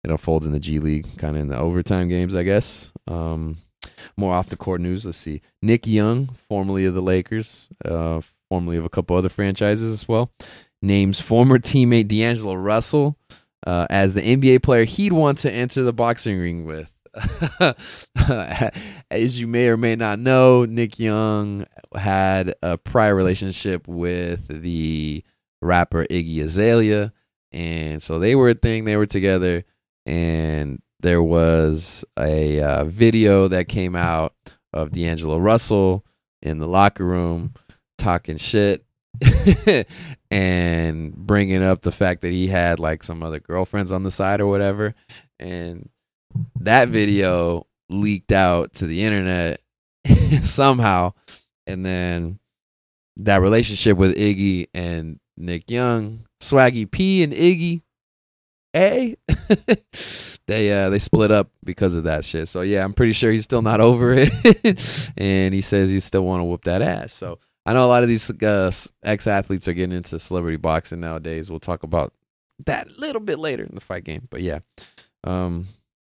it unfolds in the G League, kind of in the overtime games, I guess. Um, more off the court news. Let's see. Nick Young, formerly of the Lakers, uh, formerly of a couple other franchises as well, names former teammate D'Angelo Russell uh, as the NBA player he'd want to enter the boxing ring with. as you may or may not know, Nick Young had a prior relationship with the rapper Iggy Azalea. And so they were a thing, they were together and there was a uh, video that came out of D'Angelo Russell in the locker room talking shit and bringing up the fact that he had like some other girlfriends on the side or whatever. And that video leaked out to the internet somehow. And then that relationship with Iggy and Nick Young, Swaggy P and Iggy a, they uh they split up because of that shit. So yeah, I'm pretty sure he's still not over it, and he says he still want to whoop that ass. So I know a lot of these uh, ex athletes are getting into celebrity boxing nowadays. We'll talk about that a little bit later in the fight game. But yeah, um,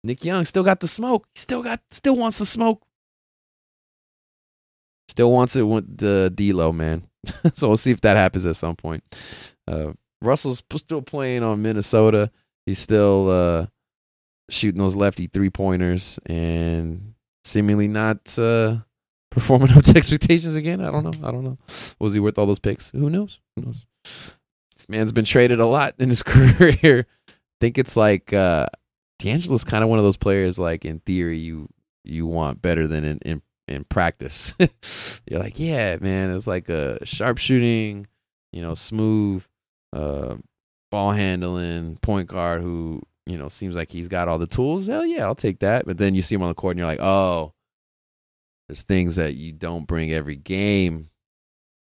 Nick Young still got the smoke. He still got still wants the smoke. Still wants it with the D-Lo, man. so we'll see if that happens at some point. Uh, Russell's still playing on Minnesota he's still uh, shooting those lefty three pointers and seemingly not uh, performing up to expectations again. I don't know. I don't know. Was he worth all those picks? Who knows? Who knows? This man's been traded a lot in his career. I think it's like uh, D'Angelo's kind of one of those players. Like in theory, you you want better than in in, in practice. You're like, yeah, man, it's like a sharp shooting, you know, smooth, uh, ball handling point guard who you know seems like he's got all the tools. Hell yeah, I'll take that. But then you see him on the court and you're like, oh, there's things that you don't bring every game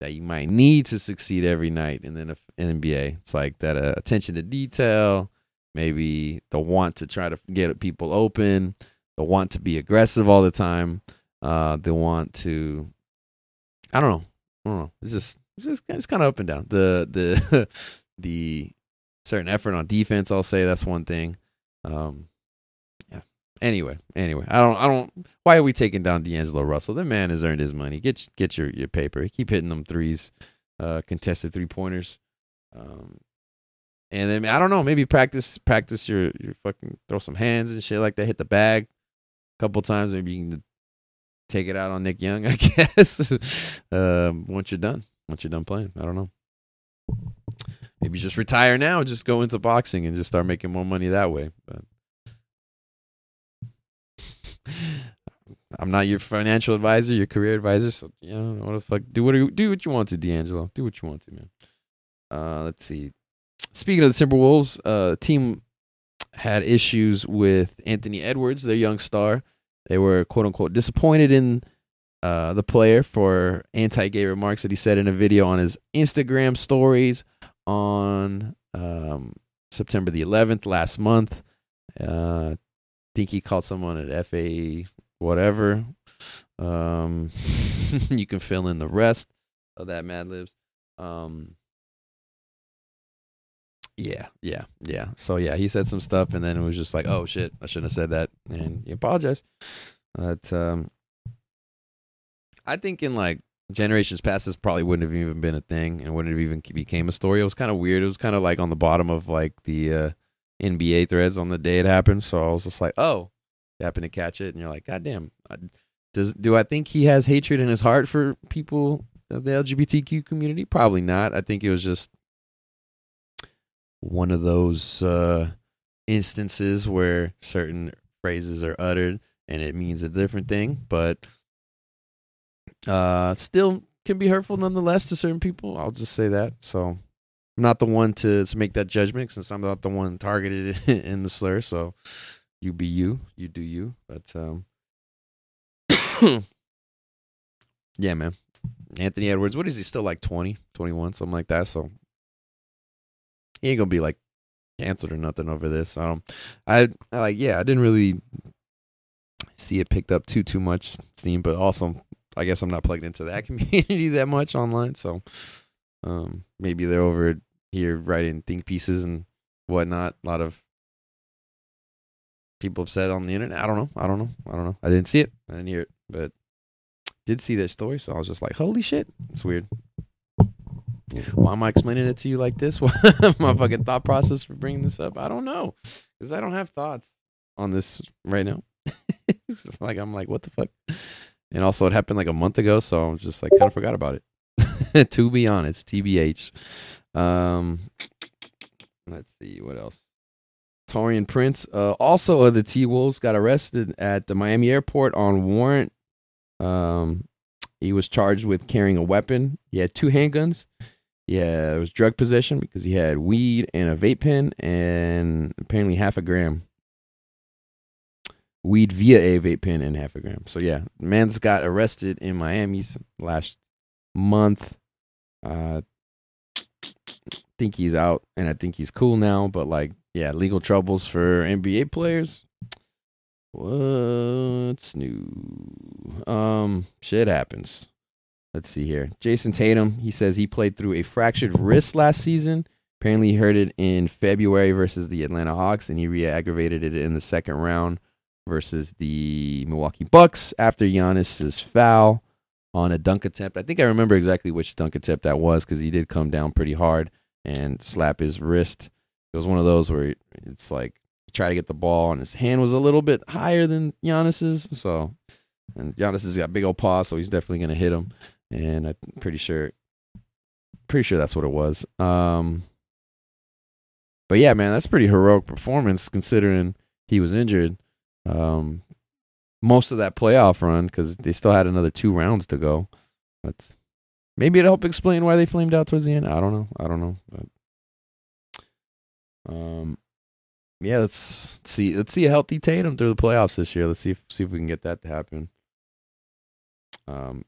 that you might need to succeed every night And then in the NBA. It's like that uh, attention to detail, maybe the want to try to get people open, the want to be aggressive all the time, uh, the want to, I don't know, I don't know. It's just it's just it's kind of up and down. The the the certain effort on defense. I'll say that's one thing. Um, yeah, Anyway, anyway, I don't, I don't. Why are we taking down D'Angelo Russell? The man has earned his money. Get, get your your paper. Keep hitting them threes, uh, contested three pointers. Um, and then I don't know, maybe practice, practice your your fucking throw some hands and shit like that. Hit the bag a couple times. Maybe you can take it out on Nick Young. I guess. um, once you're done, once you're done playing, I don't know. Maybe just retire now, just go into boxing and just start making more money that way. But I'm not your financial advisor, your career advisor. So you know what the fuck. Do what you, do what you want to, D'Angelo. Do what you want to, man. Uh, let's see. Speaking of the Timberwolves, uh, team had issues with Anthony Edwards, their young star. They were quote unquote disappointed in uh, the player for anti-gay remarks that he said in a video on his Instagram stories on um, September the 11th last month. Uh, think he called someone an FA whatever. Um, you can fill in the rest of that Mad Libs. Um, yeah, yeah, yeah. So yeah, he said some stuff, and then it was just like, oh shit, I shouldn't have said that, and he apologized. But um, I think in like generations past, this probably wouldn't have even been a thing, and wouldn't have even became a story. It was kind of weird. It was kind of like on the bottom of like the uh, NBA threads on the day it happened. So I was just like, oh, you happen to catch it, and you're like, God damn. Does do I think he has hatred in his heart for people of the LGBTQ community? Probably not. I think it was just one of those uh, instances where certain phrases are uttered and it means a different thing, but uh, still can be hurtful nonetheless to certain people. I'll just say that. So I'm not the one to, to make that judgment since I'm not the one targeted in the slur. So you be you, you do you. But um, yeah, man. Anthony Edwards, what is he still like 20, 21, something like that. So he ain't gonna be like canceled or nothing over this. Um, I, I like yeah, I didn't really see it picked up too too much steam, but also I guess I'm not plugged into that community that much online, so um, maybe they're over here writing think pieces and whatnot. A lot of people upset on the internet. I don't know. I don't know. I don't know. I didn't see it. I didn't hear it, but did see that story, so I was just like, "Holy shit!" It's weird. Why am I explaining it to you like this? My fucking thought process for bringing this up? I don't know, because I don't have thoughts on this right now. like I'm like, what the fuck? And also, it happened like a month ago, so I'm just like kind of forgot about it. to be honest, TBH. Um, let's see what else. Taurean Prince, uh, also of the T Wolves, got arrested at the Miami airport on warrant. Um, he was charged with carrying a weapon. He had two handguns. Yeah, it was drug possession because he had weed and a vape pen and apparently half a gram. Weed via a vape pen and half a gram. So yeah, man's got arrested in Miami last month. Uh think he's out and I think he's cool now, but like yeah, legal troubles for NBA players. What's new? Um shit happens. Let's see here. Jayson Tatum, he says he played through a fractured wrist last season. Apparently, he hurt it in February versus the Atlanta Hawks, and he re aggravated it in the second round versus the Milwaukee Bucks after Giannis's foul on a dunk attempt. I think I remember exactly which dunk attempt that was because he did come down pretty hard and slap his wrist. It was one of those where it's like try to get the ball, and his hand was a little bit higher than Giannis's. So, and Giannis has got big old paws, so he's definitely going to hit him and I'm pretty sure, pretty sure that's what it was. Um, but yeah, man, that's pretty heroic performance considering he was injured. Um, most of that playoff run because they still had another two rounds to go. But maybe it helped explain why they flamed out towards the end. I don't know. I don't know. But, um, yeah, let's, let's see. Let's see a healthy Tatum through the playoffs this year. Let's see if see if we can get that to happen. Um,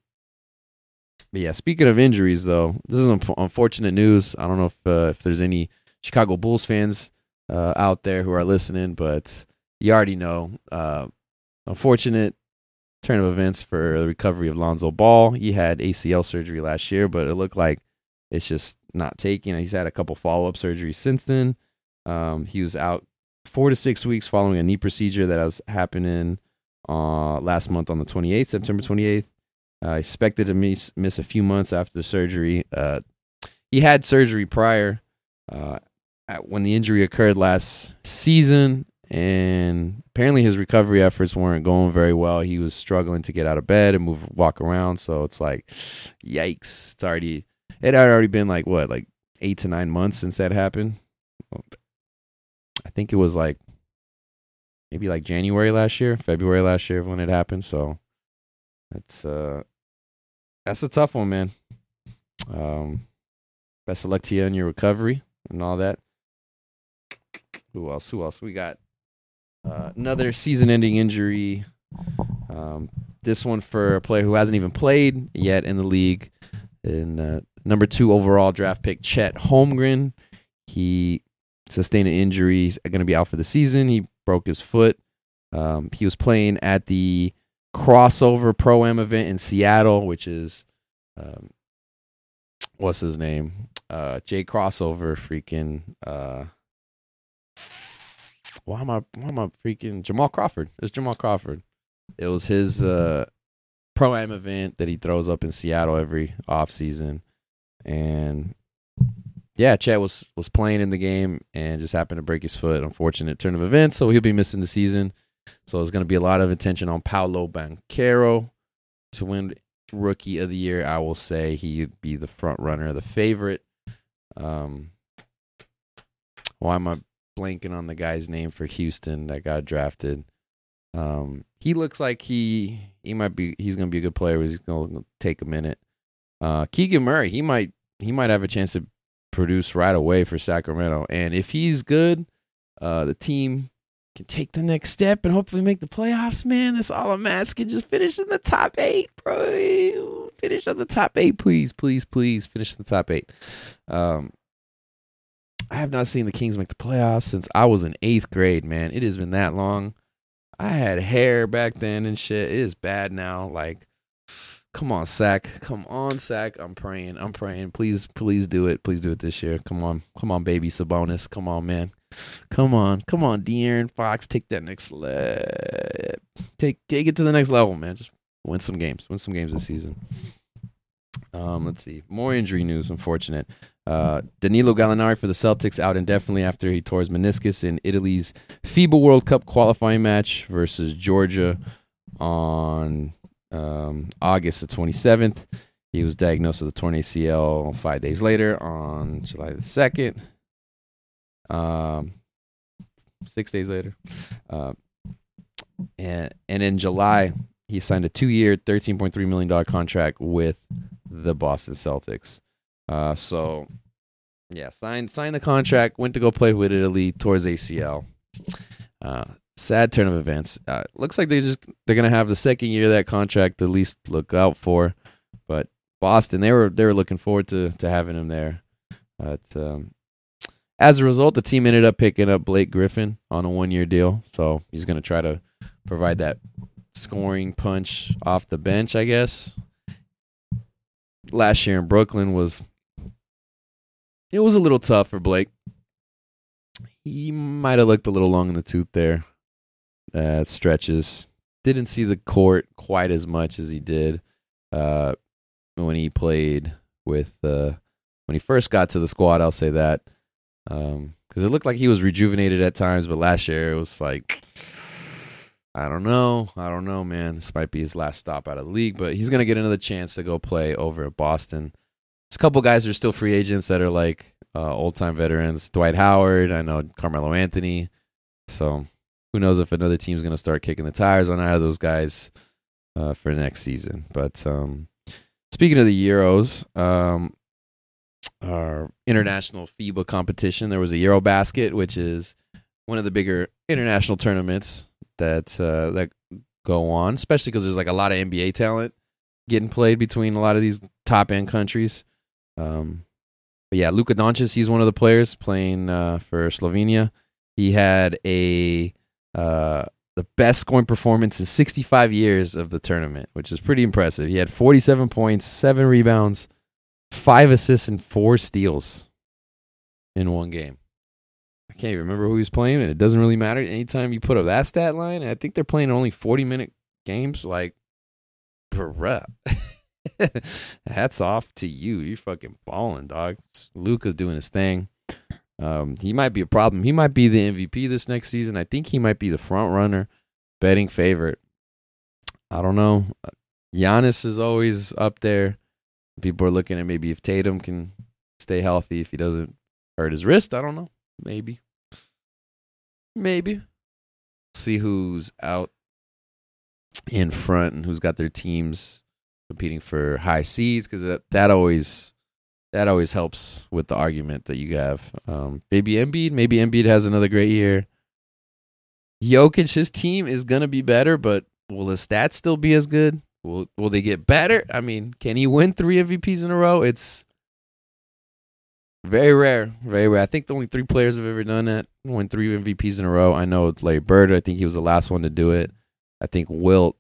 but yeah, speaking of injuries, though, this is unfortunate news. I don't know if uh, if there's any Chicago Bulls fans uh, out there who are listening, but you already know. Uh, unfortunate turn of events for the recovery of Lonzo Ball. He had ACL surgery last year, but it looked like it's just not taking. He's had a couple follow up surgeries since then. Um, he was out four to six weeks following a knee procedure that was happening uh, last month on the 28th, September 28th. Uh, expected to miss, miss a few months after the surgery. Uh, he had surgery prior uh, when the injury occurred last season, and apparently his recovery efforts weren't going very well. He was struggling to get out of bed and move, walk around. So it's like, yikes! It's already it had already been like what, like eight to nine months since that happened. I think it was like maybe like January last year, February last year when it happened. So that's uh that's a tough one, man. Um best of luck to you in your recovery and all that. Who else? Who else? We got uh, another season-ending injury. Um, this one for a player who hasn't even played yet in the league. In uh, number two overall draft pick, Chet Holmgren. He sustained an injury. He's going to be out for the season. He broke his foot. Um, he was playing at the crossover pro am event in Seattle, which is um, what's his name? Uh, Jay Crossover, freaking. Uh, why am I? Why am I freaking Jamal Crawford? It's Jamal Crawford. It was his uh, pro am event that he throws up in Seattle every off season, and yeah, Chet was was playing in the game and just happened to break his foot. Unfortunate turn of events, so he'll be missing the season. So it's going to be a lot of attention on Paolo Banchero to win Rookie of the Year. I will say he'd be the front runner, the favorite. Um, why am I blanking on the guy's name for Houston that got drafted? Um, he looks like he he might be he's going to be a good player. He's going to take a minute. Uh, Keegan Murray, he might he might have a chance to produce right away for Sacramento. And if he's good, uh, the team can take the next step and hopefully make the playoffs, man. That's all I'm asking. Just finish in the top eight, bro. Finish in the top eight, please, please, please. Finish in the top eight. Um, I have not seen the Kings make the playoffs since I was in eighth grade, man. It has been that long. I had hair back then and shit. It is bad now. Like, Come on, Sack. Come on, Sack. I'm praying. I'm praying. Please, please do it. Please do it this year. Come on. Come on, baby Sabonis. Come on, man. Come on. Come on, De'Aaron Fox. Take that next level. Take take it to the next level, man. Just win some games. Win some games this season. Um, let's see. More injury news, unfortunate. Uh, Danilo Gallinari for the Celtics out indefinitely after he tore his meniscus in Italy's FIBA World Cup qualifying match versus Georgia on um, August the 27th. He was diagnosed with a torn ACL five days later on July the 2nd. Um, six days later. Uh, and, and in July, he signed a two year, $13.3 million contract with the Boston Celtics. Uh, so, yeah, signed, signed the contract, went to go play with Italy towards ACL. Uh, sad turn of events. Uh, looks like they just they're gonna have the second year of that contract at least look out for. But Boston, they were they were looking forward to to having him there. But um, as a result, the team ended up picking up Blake Griffin on a one year deal. So he's gonna try to provide that scoring punch off the bench, I guess. Last year in Brooklyn was it was a little tough for Blake. He might have looked a little long in the tooth there uh, stretches. Didn't see the court quite as much as he did uh, when he played with uh, when he first got to the squad. I'll say that because um, it looked like he was rejuvenated at times, but last year it was like I don't know, I don't know, man. This might be his last stop out of the league, but he's gonna get another chance to go play over at Boston. There's a couple guys are still free agents that are like uh, old time veterans. Dwight Howard, I know Carmelo Anthony. So who knows if another team's to start kicking the tires on either of those guys uh, for next season. But um, speaking of the Euros, um, our international FIBA competition, there was a Eurobasket, which is one of the bigger international tournaments that uh, that go on, especially because there's like a lot of NBA talent getting played between a lot of these top end countries. Um, but yeah, Luka Doncic, he's one of the players playing uh, for Slovenia. He had a uh, the best scoring performance in 65 years of the tournament, which is pretty impressive. He had 47 points, seven rebounds, five assists, and four steals in one game. I can't even remember who he was playing, and it doesn't really matter. Anytime you put up that stat line, I think they're playing only 40 minute games. Like, bruh. Hats off to you. You're fucking balling, dog. Luka's doing his thing. Um, he might be a problem. He might be the MVP this next season. I think he might be the front runner, betting favorite. I don't know. Giannis is always up there. People are looking at maybe if Tatum can stay healthy, if he doesn't hurt his wrist. I don't know. Maybe. Maybe. See who's out in front and who's got their teams competing for high seeds because that, that always that always helps with the argument that you have. Um, maybe Embiid, maybe Embiid has another great year. Jokic, his team is gonna be better, but will the stats still be as good? Will Will they get better? I mean, can he win three MVPs in a row? It's very rare, very rare. I think the only three players have ever done that, win three MVPs in a row. I know Larry Bird. I think he was the last one to do it. I think Wilt,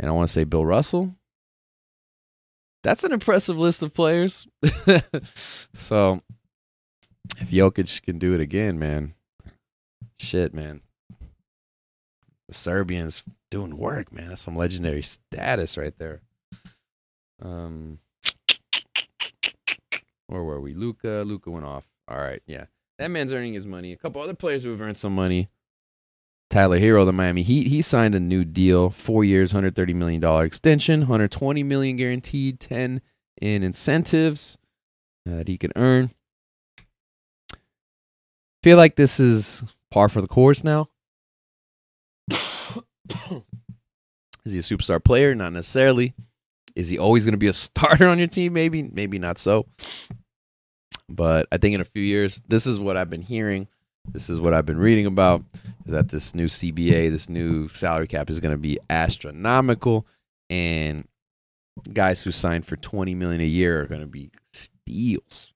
and I want to say Bill Russell. That's an impressive list of players. so, if Jokic can do it again, man, shit, man. Serbians doing work, man. That's some legendary status right there. Um, where were we? Luka. Luka went off. All right, yeah. That man's earning his money. A couple other players who have earned some money. Tyler Herro, the Miami Heat, he signed a new deal, four years, hundred thirty million dollar extension, hundred twenty million guaranteed, ten in incentives that he can earn. Feel like this is par for the course now. Is he a superstar player? Not necessarily. Is he always going to be a starter on your team? Maybe, maybe not so. But I think in a few years, this is what I've been hearing. This is what I've been reading about is that this new CBA, this new salary cap is going to be astronomical and guys who signed for 20 million a year are going to be steals.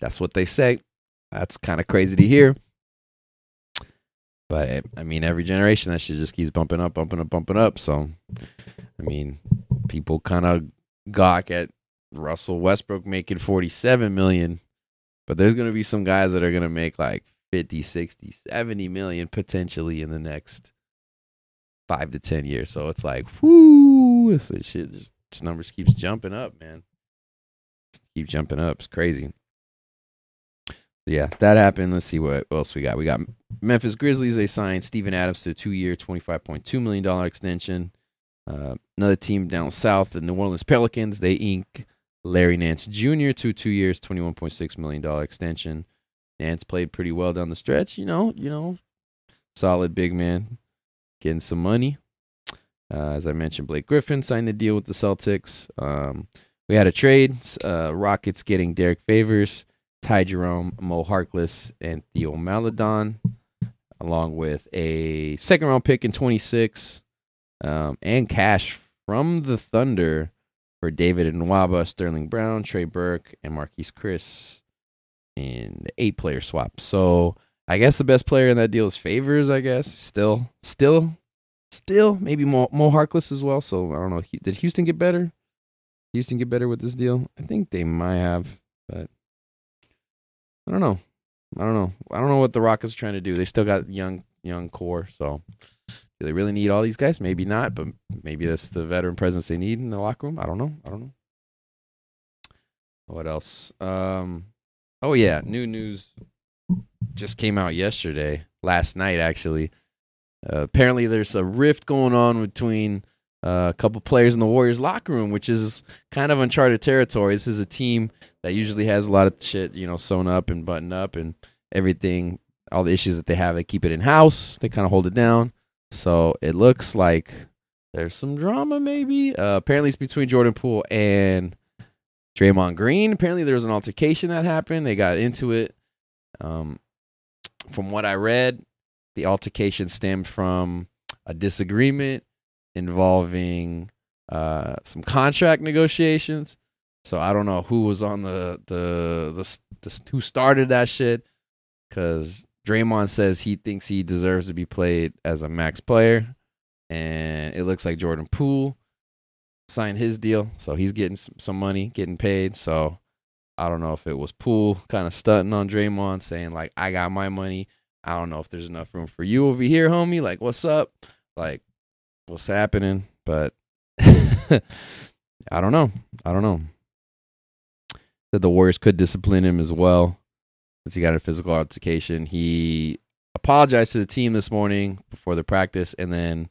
That's what they say. That's kind of crazy to hear. But I mean, every generation that shit just keeps bumping up, bumping up, bumping up. So, I mean, people kind of gawk at Russell Westbrook making 47 million, but there's going to be some guys that are going to make like 50, 60, 70 million potentially in the next five to 10 years. So it's like, whoo, this shit just, just numbers keeps jumping up, man. Keep jumping up. It's crazy. Yeah, that happened. Let's see what else we got. We got Memphis Grizzlies. They signed Steven Adams to a two-year, twenty-five point two million dollar extension. Uh, another team down south, the New Orleans Pelicans. They ink Larry Nance Jr. to two years, twenty-one point six million dollar extension. Nance played pretty well down the stretch. You know, you know, solid big man, getting some money. Uh, as I mentioned, Blake Griffin signed the deal with the Celtics. Um, we had a trade. Uh, Rockets getting Derrick Favors. Ty Jerome, Mo Harkless, and Theo Maledon, along with a second round pick in 26 um, and cash from the Thunder for David Nwaba, Sterling Brown, Trey Burke, and Marquese Chriss in the eight player swap. So I guess the best player in that deal is Favors, I guess. Still, still, still, maybe Mo, Mo Harkless as well. So I don't know. Did Houston get better? Houston get better with this deal? I think they might have, but I don't know. I don't know. I don't know what the Rockets are trying to do. They still got young young core, so do they really need all these guys? Maybe not, but maybe that's the veteran presence they need in the locker room. I don't know. I don't know. What else? Um oh yeah, new news just came out yesterday, last night actually. Uh, apparently there's a rift going on between a couple players in the Warriors locker room, which is kind of uncharted territory. This is a team that usually has a lot of shit, you know, sewn up and buttoned up and everything. All the issues that they have, they keep it in house. They kind of hold it down. So it looks like there's some drama, maybe. Uh, apparently, it's between Jordan Poole and Draymond Green. Apparently, there was an altercation that happened. They got into it. Um, from what I read, the altercation stemmed from a disagreement involving uh, some contract negotiations. So I don't know who was on the the the, the who started that shit because Draymond says he thinks he deserves to be played as a max player, and it looks like Jordan Poole signed his deal, so he's getting some, money, getting paid. So I don't know if it was Poole kind of stunting on Draymond, saying like, "I got my money. I don't know if there's enough room for you over here, homie. Like, what's up? Like, what's happening?" But I don't know. I don't know. That the Warriors could discipline him as well, since he got a physical altercation. He apologized to the team this morning before the practice, and then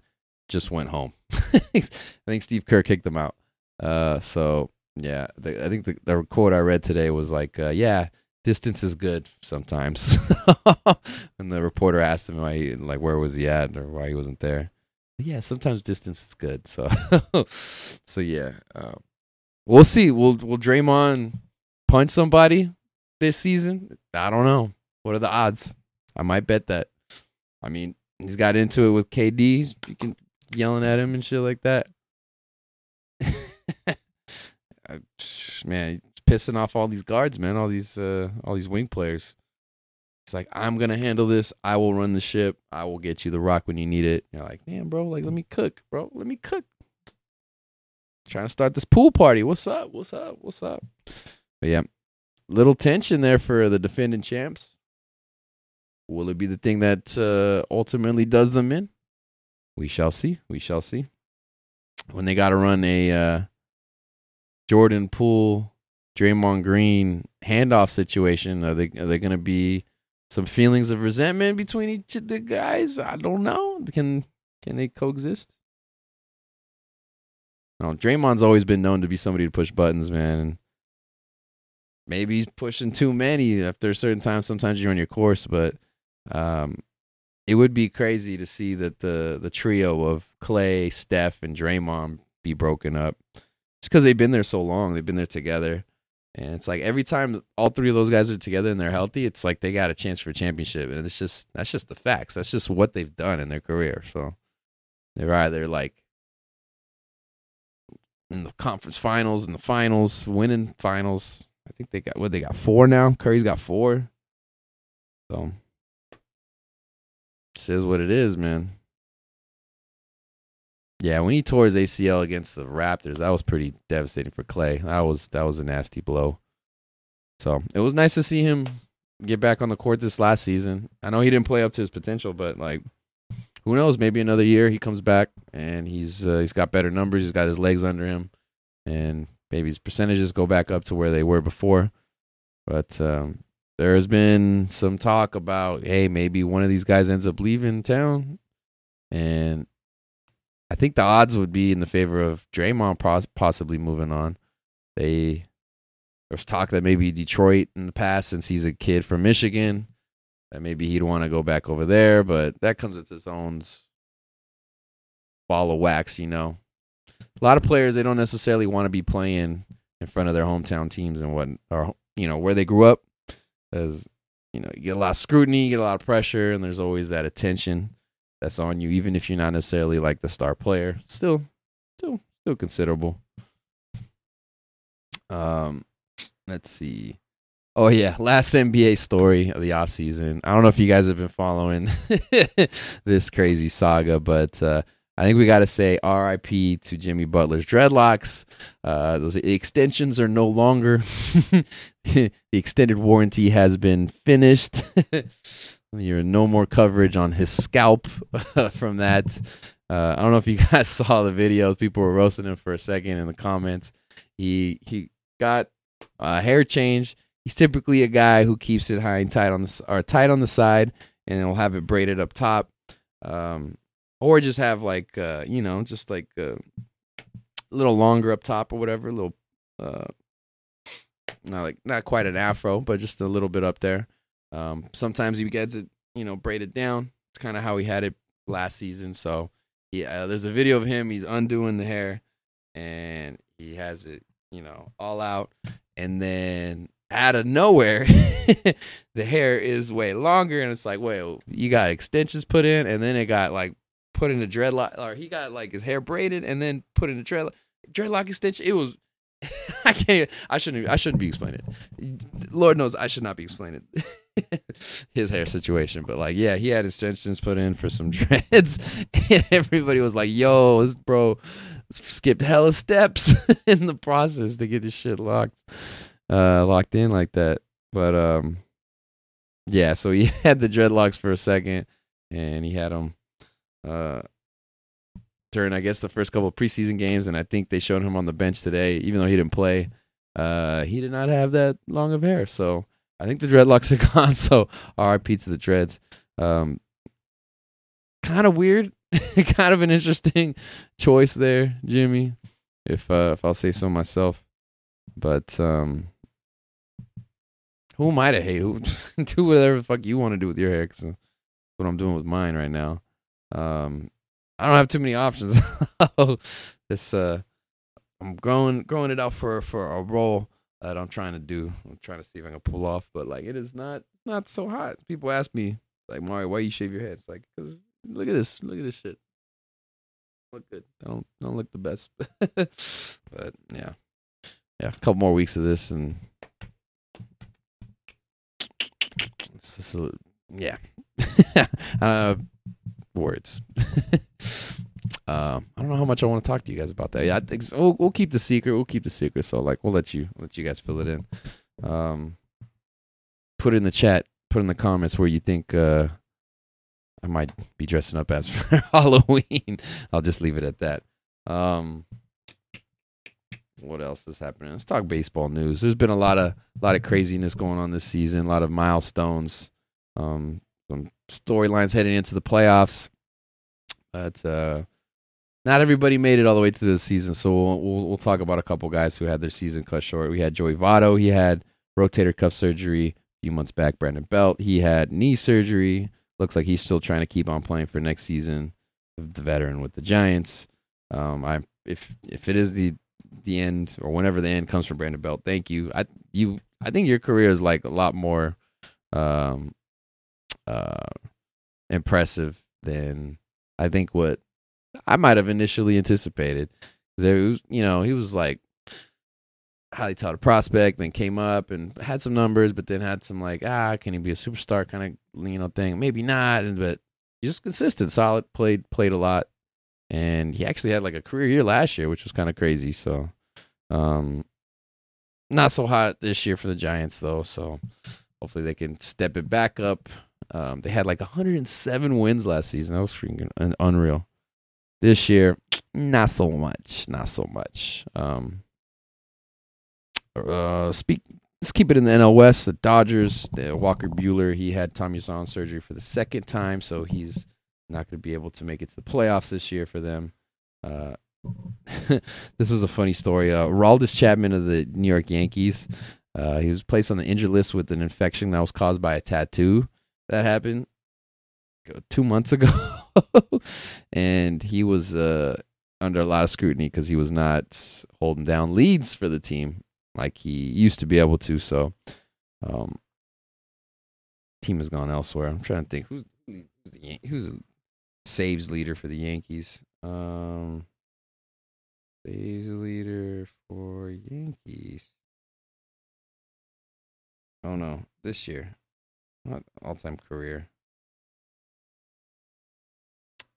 just went home. I think Steve Kerr kicked him out. Uh, so yeah, the, I think the, the quote I read today was like, uh, "Yeah, distance is good sometimes." and the reporter asked him why, he, like, where was he at or why he wasn't there. Yeah, sometimes distance is good. So, so yeah, uh, we'll see. Will Will Draymond punch somebody this season? I don't know. What are the odds? I might bet that. I mean, he's got into it with KD. You can yelling at him and shit like that. man, he's pissing off all these guards, man, all these uh all these wing players. He's like, I'm gonna handle this. I will run the ship. I will get you the rock when you need it. You're like, damn, bro, like let me cook, bro. Let me cook. Trying to start this pool party. What's up? What's up? What's up? But yeah, little tension there for the defending champs. Will it be the thing that uh, ultimately does them in? We shall see. We shall see. When they got to run a uh, Jordan Poole, Draymond Green handoff situation, are they are they going to be some feelings of resentment between each of the guys? I don't know. Can can they coexist? No, Draymond's always been known to be somebody to push buttons, man. Maybe he's pushing too many after a certain time. Sometimes you're on your course, but um, it would be crazy to see that the the trio of Klay, Steph, and Draymond be broken up, just because they've been there so long. They've been there together, and it's like every time all three of those guys are together and they're healthy, it's like they got a chance for a championship, and it's just that's just the facts. That's just what they've done in their career. So they're either like in the conference finals, in the finals, winning finals. I think they got what they got four now. Curry's got four. So says what it is, man. Yeah, when he tore his ACL against the Raptors, that was pretty devastating for Klay. That was that was a nasty blow. So it was nice to see him get back on the court this last season. I know he didn't play up to his potential, but like, who knows? Maybe another year he comes back and he's uh, he's got better numbers. He's got his legs under him, and maybe his percentages go back up to where they were before. But um, there has been some talk about, hey, maybe one of these guys ends up leaving town, and I think the odds would be in the favor of Draymond possibly moving on. They there's talk that maybe Detroit in the past, since he's a kid from Michigan, that maybe he'd want to go back over there, but that comes with its own ball of wax, you know. A lot of players they don't necessarily want to be playing in front of their hometown teams and what or you know where they grew up as you know you get a lot of scrutiny, you get a lot of pressure, and there's always that attention that's on you, even if you're not necessarily like the star player. Still, still, still considerable. Um, let's see. Oh yeah, last NBA story of the off season. I don't know if you guys have been following this crazy saga, but uh, I think we got to say RIP to Jimmy Butler's dreadlocks. Uh, those extensions are no longer. the extended warranty has been finished. You're no more coverage on his scalp from that. Uh, I don't know if you guys saw the videos. People were roasting him for a second in the comments. He he got a hair change. He's typically a guy who keeps it high and tight on the or tight on the side, and he'll have it braided up top. Um, or just have like uh, you know, just like uh, a little longer up top or whatever, a little uh, not like not quite an afro, but just a little bit up there. Um, sometimes he gets it, you know, braided down. It's kind of how he had it last season. So yeah, uh, there's a video of him. He's undoing the hair, and he has it, you know, all out. And then out of nowhere, the hair is way longer, and it's like, wait, you got extensions put in, and then it got like put in a dreadlock, or he got like his hair braided and then put in a dreadlock, dreadlock extension. It was, I can't, I shouldn't, I shouldn't be explaining it. Lord knows I should not be explaining his hair situation, but like, yeah, he had his extensions put in for some dreads, and everybody was like, "Yo, this bro skipped hella steps in the process to get his shit locked." uh, locked in like that. But um, yeah. So he had the dreadlocks for a second, and he had them uh during I guess the first couple preseason games, and I think they showed him on the bench today, even though he didn't play. Uh, he did not have that long of hair, so I think the dreadlocks are gone. So R.I.P. to the dreads. Um, kind of weird, kind of an interesting choice there, Jimmy. If uh, if I'll say so myself, but um, who am I to hate? Do whatever the fuck you want to do with your hair? Cause that's what I'm doing with mine right now. Um, I don't have too many options. this uh, I'm growing growing it out for for a role that I'm trying to do. I'm trying to see if I can pull off, but like it is not not so hot. People ask me like Mario, why you shave your head? It's like because look at this, look at this shit. Look good. Don't don't look the best, but yeah, yeah. A couple more weeks of this and. This is, yeah. uh, words. Uh, I don't know how much I want to talk to you guys about that. Yeah, I think so. we'll, we'll keep the secret. We'll keep the secret. So like, we'll let you let you guys fill it in. Um, put in the chat. Put in the comments where you think uh, I might be dressing up as for Halloween. I'll just leave it at that. Um, what else is happening? Let's talk baseball news. There's been a lot of a lot of craziness going on this season. A lot of milestones. Um, some storylines heading into the playoffs. But uh, not everybody made it all the way through the season. So we'll, we'll, we'll talk about a couple guys who had their season cut short. We had Joey Votto. He had rotator cuff surgery a few months back. Brandon Belt. He had knee surgery. Looks like he's still trying to keep on playing for next season. The veteran with the Giants. Um, I if if it is the the end or whenever the end comes from Brandon Belt, thank you. I you I think your career is like a lot more um uh impressive than I think what I might have initially anticipated. You know, he was like highly touted prospect, then came up and had some numbers, but then had some like, ah, can he be a superstar kind of you know thing? Maybe not, and but just consistent, solid, played played a lot, and he actually had like a career year last year, which was kind of crazy. So, um, not so hot this year for the Giants though. So hopefully they can step it back up. Um, they had like 107 wins last season. That was freaking unreal. This year, not so much. Not so much. Um, uh, speak. Let's keep it in the NL West. The Dodgers, the Walker Buehler, he had Tommy John surgery for the second time, so he's not going to be able to make it to the playoffs this year for them. Uh, this was a funny story. Uh, Aroldis Chapman of the New York Yankees, uh, he was placed on the injured list with an infection that was caused by a tattoo that happened two months ago, and he was uh, under a lot of scrutiny because he was not holding down leads for the team like he used to be able to. So, um, team has gone elsewhere. I'm trying to think who's who's the, who's the saves leader for the Yankees. Um, saves leader for Yankees. Oh no, this year, not all time career.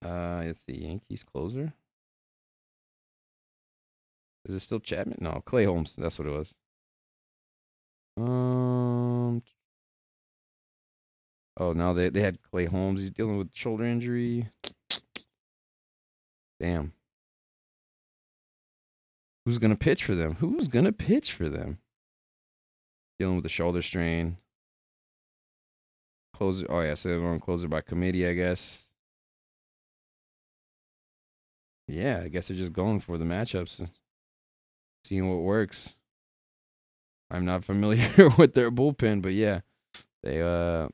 Uh, it's the Yankees closer. Is it still Chapman? No, Clay Holmes. That's what it was. Um. Oh, now they they had Clay Holmes. He's dealing with shoulder injury. Damn. Who's gonna pitch for them? Who's gonna pitch for them? Dealing with a shoulder strain. Closer. Oh yeah, so they're going closer by committee, I guess. Yeah, I guess they're just going for the matchups seeing what works. I'm not familiar with their bullpen, but yeah, they uh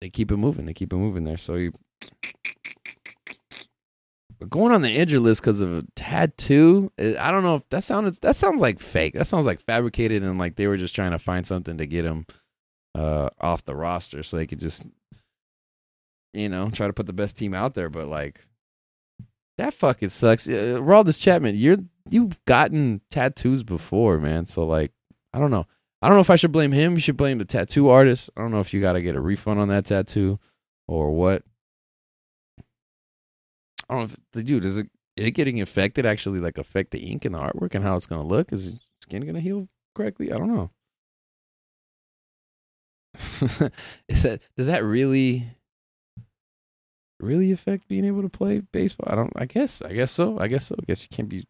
they keep it moving. They keep it moving there. So you but going on the injured list because of a tattoo, eh, I don't know if that sounds that sounds like fake. That sounds like fabricated and like they were just trying to find something to get him uh off the roster so they could just you know try to put the best team out there. But like that fucking sucks. Uh, Aroldis Chapman, you're you've gotten tattoos before, man. So like, I don't know. I don't know if I should blame him. You should blame the tattoo artist. I don't know if you got to get a refund on that tattoo or what. I don't know if the dude is it, is it getting infected actually like affect the ink and the artwork and how it's gonna look? Is skin gonna heal correctly. I don't know. Is that does that really really affect being able to play baseball? I don't. I guess. I guess so. I guess so. I guess you can't be.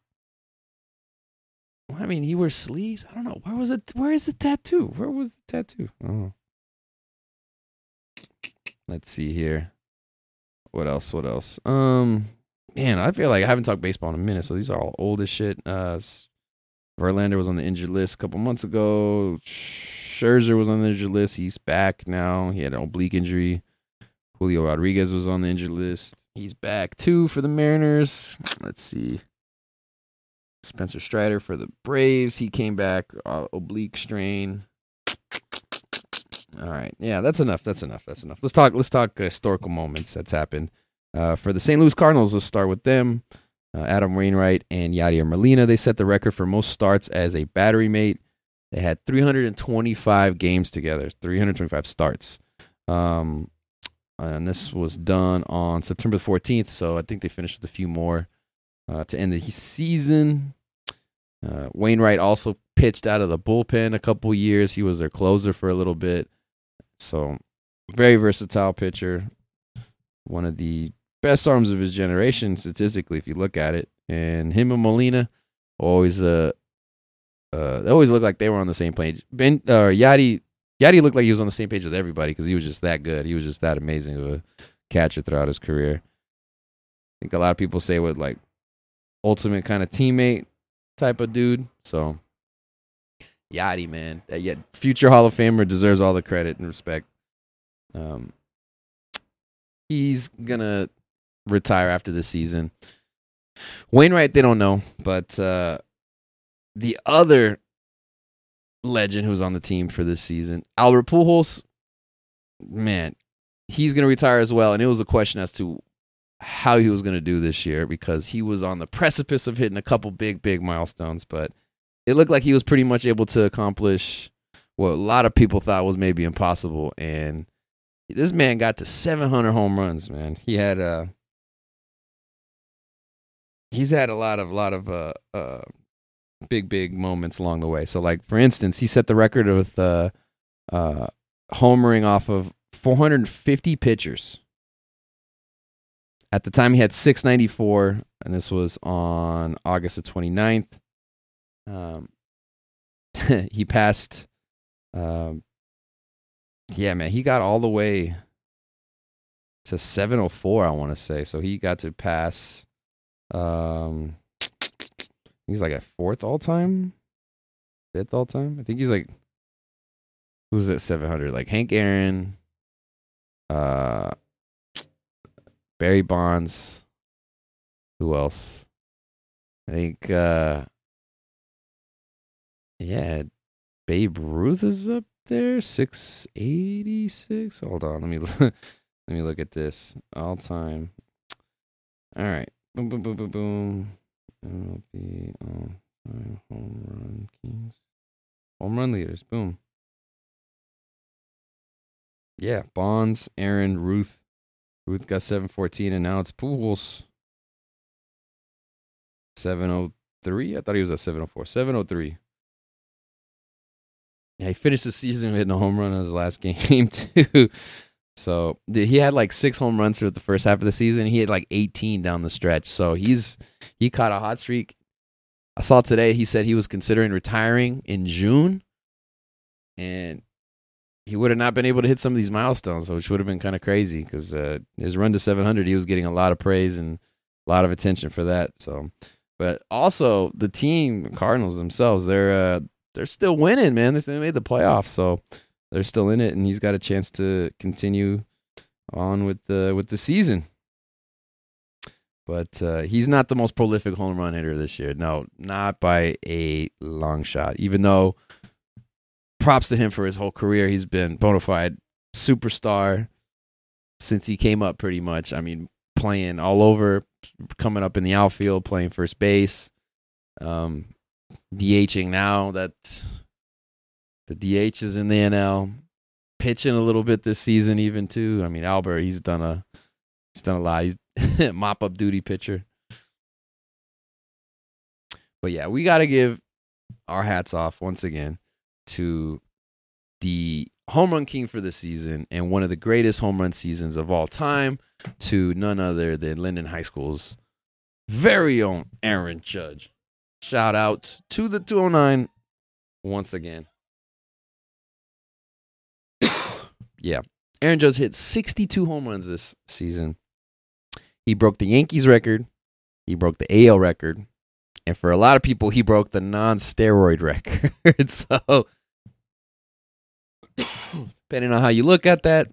I mean, he wears sleeves. I don't know. Where was it? Where is the tattoo? Where was the tattoo? Oh. Let's see here. What else? What else? Um, man, I feel like I haven't talked baseball in a minute, so these are all old as shit. Uh, Verlander was on the injured list a couple months ago. Scherzer was on the injured list. He's back now. He had an oblique injury. Julio Rodriguez was on the injured list. He's back too for the Mariners. Let's see. Spencer Strider for the Braves. He came back uh, oblique strain. All right, yeah, that's enough. That's enough. That's enough. Let's talk. Let's talk historical moments that's happened uh, for the St. Louis Cardinals. Let's start with them. Uh, Adam Wainwright and Yadier Molina. They set the record for most starts as a battery mate. They had 325 games together. 325 starts. Um, and this was done on September 14th. So I think they finished with a few more uh, to end the season. Uh, Wainwright also pitched out of the bullpen a couple years. He was their closer for a little bit. So very versatile pitcher. One of the best arms of his generation statistically, if you look at it. And him and Molina always uh, uh they always look like they were on the same page. Ben uh, Yadi Yadi looked like he was on the same page with everybody because he was just that good. He was just that amazing of a catcher throughout his career. I think a lot of people say with like ultimate kind of teammate type of dude. So Yadi, man, that yet future Hall of Famer deserves all the credit and respect. Um, he's gonna retire after the season. Wainwright, they don't know, but uh, the other legend who's on the team for this season, Albert Pujols, man, he's going to retire as well. And it was a question as to how he was going to do this year because he was on the precipice of hitting a couple big, big milestones. But it looked like he was pretty much able to accomplish what a lot of people thought was maybe impossible. And this man got to 700 home runs, man. He had uh he's had a lot of a lot of uh uh big big moments along the way. So like for instance, he set the record with uh uh homering off of 450 pitchers. At the time he had 694 and this was on August the 29th. Um he passed um yeah, man, he got all the way to 704 I want to say. So he got to pass um He's like at fourth all time, fifth all time. I think he's like who's at seven hundred? Like Hank Aaron, uh, Barry Bonds. Who else? I think uh, yeah, Babe Ruth is up there, six eighty six. Hold on, let me let me look at this all time. All right, boom, boom, boom, boom, boom. MLB all time home run kings. Home run leaders. Boom. Yeah, Bonds, Aaron, Ruth. Ruth got 714, and now it's Pujols. 703. I thought he was at 704. 703. Yeah, he finished the season hitting a home run in his last game, too. So he had like six home runs through the first half of the season. He had like 18 down the stretch. So he's he caught a hot streak. I saw today he said he was considering retiring in June, and he would have not been able to hit some of these milestones, which would have been kind of crazy because uh, his run to 700, he was getting a lot of praise and a lot of attention for that. So, but also the team Cardinals themselves, they're uh, they're still winning, man. They made the playoffs, so they're still in it, and he's got a chance to continue on with the with the season. But uh, he's not the most prolific home run hitter this year. No, not by a long shot. Even though, props to him for his whole career, he's been bona fide superstar since he came up. Pretty much. I mean, playing all over, coming up in the outfield, playing first base, um, DHing now. That the DH is in the NL, pitching a little bit this season, even too. I mean, Albert, he's done a he's done a lot. He's mop up duty pitcher. But yeah, we got to give our hats off once again to the home run king for the season and one of the greatest home run seasons of all time to none other than Linden High School's very own Aaron Judge. Shout out to the 209 once again. Yeah. Aaron Judge hit 62 home runs this season. He broke the Yankees record. He broke the AL record. And for a lot of people, he broke the non steroid record. so, depending on how you look at that,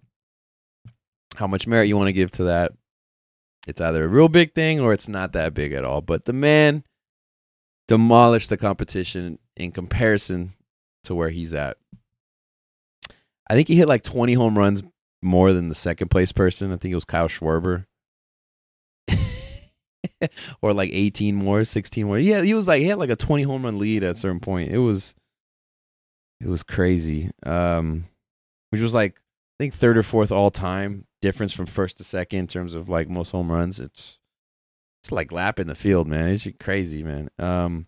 how much merit you want to give to that, it's either a real big thing or it's not that big at all. But the man demolished the competition in comparison to where he's at. I think he hit like 20 home runs more than the second place person. I think it was Kyle Schwarber. or like 18 more, 16 more. Yeah, he was like he had like a 20 home run lead at a certain point. It was it was crazy. Um which was like I think third or fourth all time difference from first to second in terms of like most home runs. It's it's like lapping the field, man. It's crazy, man. Um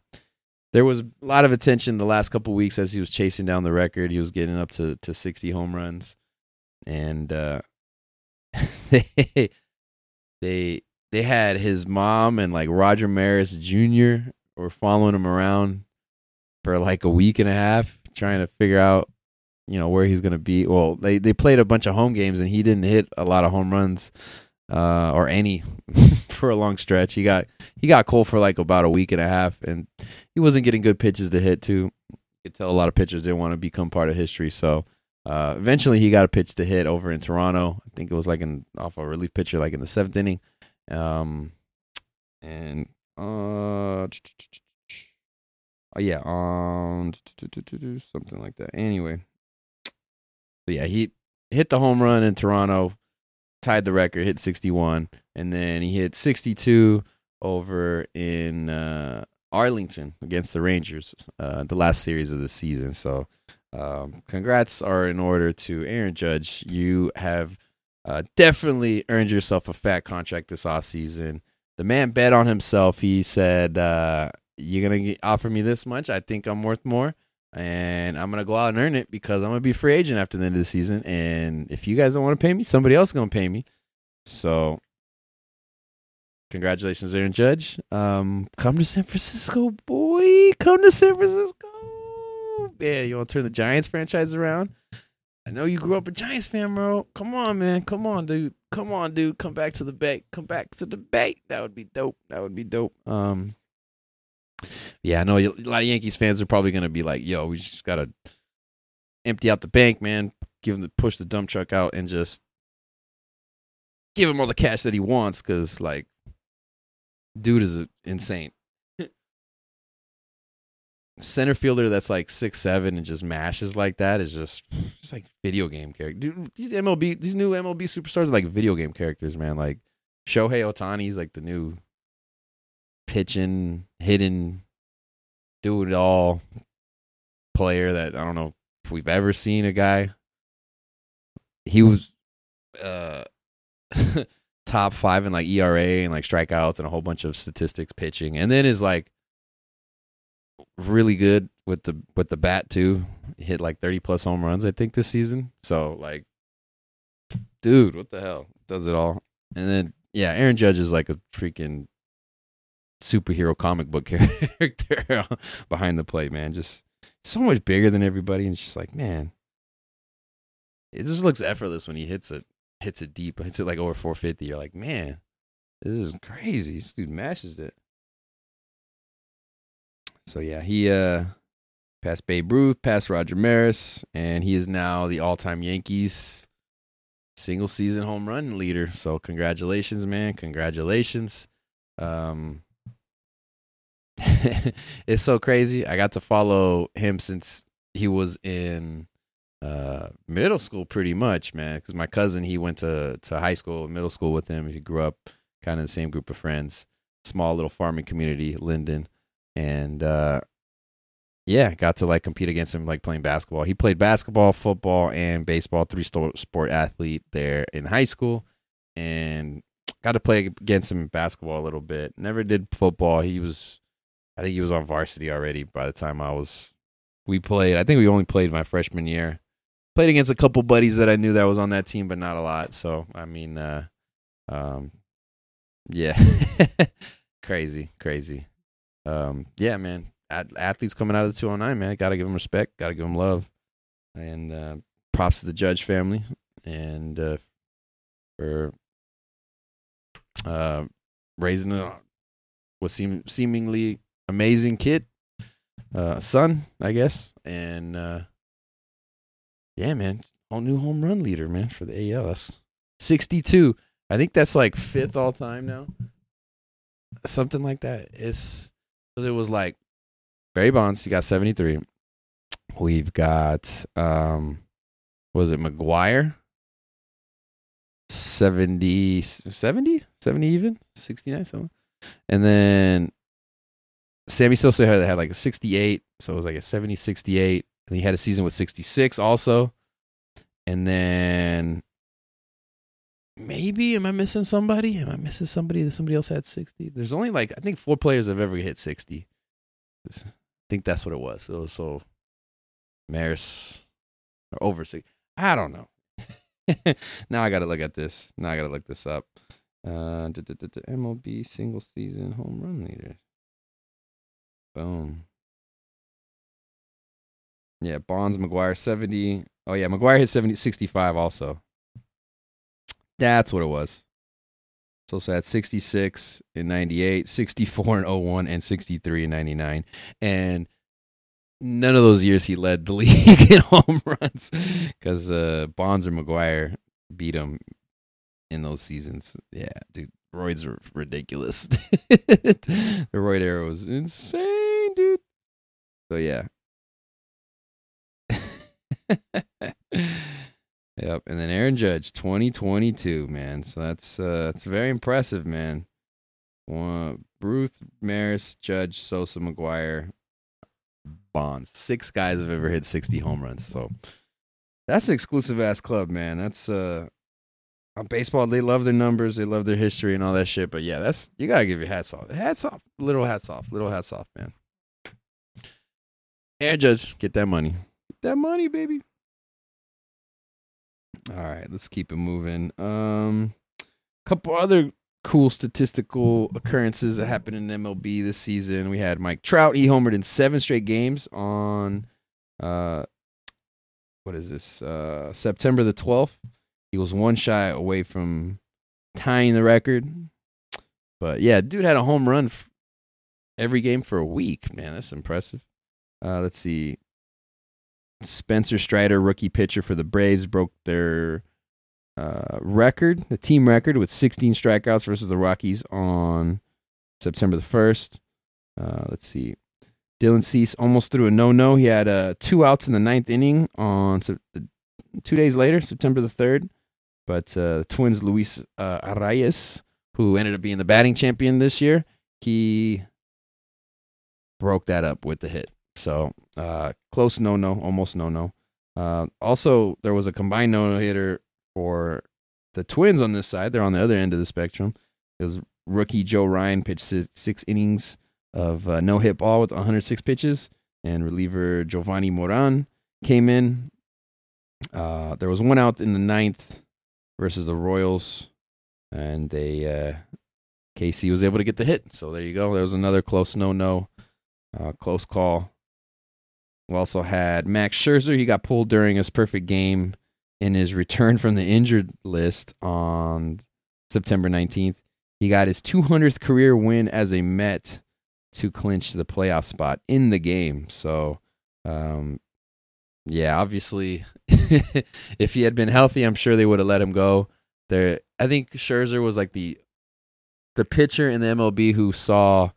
there was a lot of attention the last couple weeks as he was chasing down the record. He was getting up to to 60 home runs. And uh they they they had his mom and like Roger Maris Jr. were following him around for like a week and a half, trying to figure out, you know, where he's gonna be. Well, they they played a bunch of home games and he didn't hit a lot of home runs, uh, or any for a long stretch. He got he got cold for like about a week and a half, and he wasn't getting good pitches to hit too. You could tell a lot of pitchers didn't want to become part of history, so. Uh, eventually, he got a pitch to hit over in Toronto. I think it was like an off a relief pitcher, like in the seventh inning. Um, and uh, oh yeah, um, something like that. Anyway, but yeah, he hit the home run in Toronto, tied the record, hit 61, and then he hit 62 over in uh, Arlington against the Rangers, uh, the last series of the season. So, um, congrats are in order to Aaron Judge. You have uh, definitely earned yourself a fat contract this offseason. The man bet on himself. He said, uh, You're going to offer me this much. I think I'm worth more. And I'm to go out and earn it because I'm to be a free agent after the end of the season. And if you guys don't want to pay me, somebody else is to pay me. So, congratulations, Aaron Judge. Um, come to San Francisco, boy. Come to San Francisco. Yeah, you want to turn the Giants franchise around? I know you grew up a Giants fan, bro. Come on, man. Come on, dude. Come on, dude. Come back to the Bay. Come back to the Bay. That would be dope. That would be dope. Um, yeah, I know a lot of Yankees fans are probably gonna be like, "Yo, we just gotta empty out the bank, man. Give him the push the dump truck out and just give him all the cash that he wants." Because like, dude is insane center fielder that's like six seven and just mashes like that is just just like video game character. Dude, these MLB these new MLB superstars are like video game characters, man. Like Shohei Ohtani's like the new pitching, hitting, do it all player that I don't know if we've ever seen a guy. He was uh top five in like ERA and like strikeouts and a whole bunch of statistics pitching. And then is like really good with the with the bat too. Hit like 30 plus home runs I think this season. So like dude, what the hell? Does it all. And then yeah, Aaron Judge is like a freaking superhero comic book character behind the plate, man. Just so much bigger than everybody and it's just like, man. It just looks effortless when he hits it hits it deep, hits it like over 450. You're like, man, this is crazy. This dude mashes it. So yeah, he uh passed Babe Ruth, passed Roger Maris, and he is now the all-time Yankees single season home run leader. So congratulations, man. Congratulations. Um it's so crazy. I got to follow him since he was in uh middle school pretty much, man, cuz my cousin he went to to high school, middle school with him. He grew up kind of the same group of friends. Small little farming community, Linden and uh, yeah, got to like compete against him like playing basketball. He played basketball, football, and baseball. Three sport athlete there in high school, and got to play against him in basketball a little bit. Never did football. He was I think he was on varsity already by the time I was. We played. I think we only played my freshman year. Played against a couple buddies that I knew that was on that team, but not a lot. So I mean, uh, um, yeah, crazy, crazy. Um, yeah, man. At- athletes coming out of the 209, man. Got to give them respect. Got to give them love. And uh, props to the Judge family and uh, for uh, raising a what seem seemingly amazing kid, uh, son, I guess. And uh, yeah, man, all new home run leader, man, for the AL. That's 62. I think that's like fifth all time now. Something like that. It's because it was like Barry Bonds, he got 73. We've got um was it McGwire? 70 70 70 even 69 something and then sammy sosa had, had like a 68 so it was like a 70 68 and he had a season with 66 also. And then maybe am i missing somebody? Am i missing somebody that somebody else had 60 there's only like i think four players have ever hit 60 i think that's what it was. So so maris or over 60 i don't know. Now I got to look at this. Now I got to look this up. Uh, MLB single season home run leader. Boom. Yeah, Bonds, McGwire 70. Oh, yeah, McGwire hit 70, 65 also. That's what it was. So at 66 in 98, 64 in 01, and 63 in 99. And none of those years he led the league in home runs because uh, Bonds or McGwire beat him in those seasons. Yeah, dude, roids are ridiculous. the roid era was insane, dude. So yeah. yep, and then Aaron Judge, 2022, man. So that's uh that's very impressive, man. One, Ruth, Maris, Judge, Sosa, McGwire, Bonds. Six guys have ever hit 60 home runs. So that's an exclusive ass club, man. That's uh on baseball, they love their numbers, they love their history and all that shit. But yeah, that's you gotta give your hats off. Hats off. Little hats off. Little hats off, man. Air Judge, get that money. Get that money, baby. All right, let's keep it moving. Um couple other cool statistical occurrences that happened in MLB this season. We had Mike Trout. He homered in seven straight games on uh what is this? Uh September the 12th. He was one shy away from tying the record. But yeah, dude had a home run every game for a week. Man, that's impressive. Uh let's see. Spencer Strider, rookie pitcher for the Braves, broke their uh, record, the team record, with 16 strikeouts versus the Rockies on September the 1st. Uh, let's see. Dylan Cease almost threw a no no. He had uh, two outs in the ninth inning on Sep- two days later, September the 3rd. But uh, Twins, Luis uh, Arraez, who ended up being the batting champion this year, he broke that up with the hit. So uh, close no no, almost no no. Uh, also, there was a combined no hitter for the Twins on this side. They're on the other end of the spectrum. It was rookie Joe Ryan pitched six, six innings of uh, no hit ball with 106 pitches, and reliever Jovani Moran came in. Uh, there was one out in the ninth versus the Royals, and they uh, KC was able to get the hit. So there you go. There was another close no no, uh, close call. We also had Max Scherzer. He got pulled during his perfect game in his return from the injured list on September 19th. He got his 200th career win as a Met to clinch the playoff spot in the game. So, um, yeah, obviously, if he had been healthy, I'm sure they would have let him go. There, I think Scherzer was like the the pitcher in the MLB who saw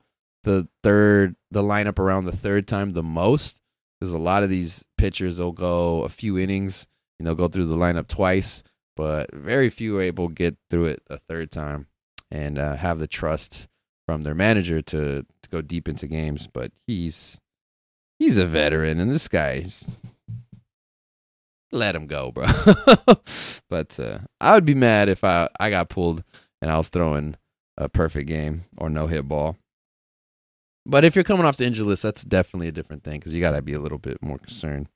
the third the lineup around the third time the most. Because a lot of these pitchers will go a few innings, you know, go through the lineup twice, but very few are able to get through it a third time and uh, have the trust from their manager to to go deep into games. But he's he's a veteran, and this guy's let him go, bro. but uh, I would be mad if I I got pulled and I was throwing a perfect game or no hit ball. but if you're coming off the injury list, that's definitely a different thing because you got to be a little bit more concerned,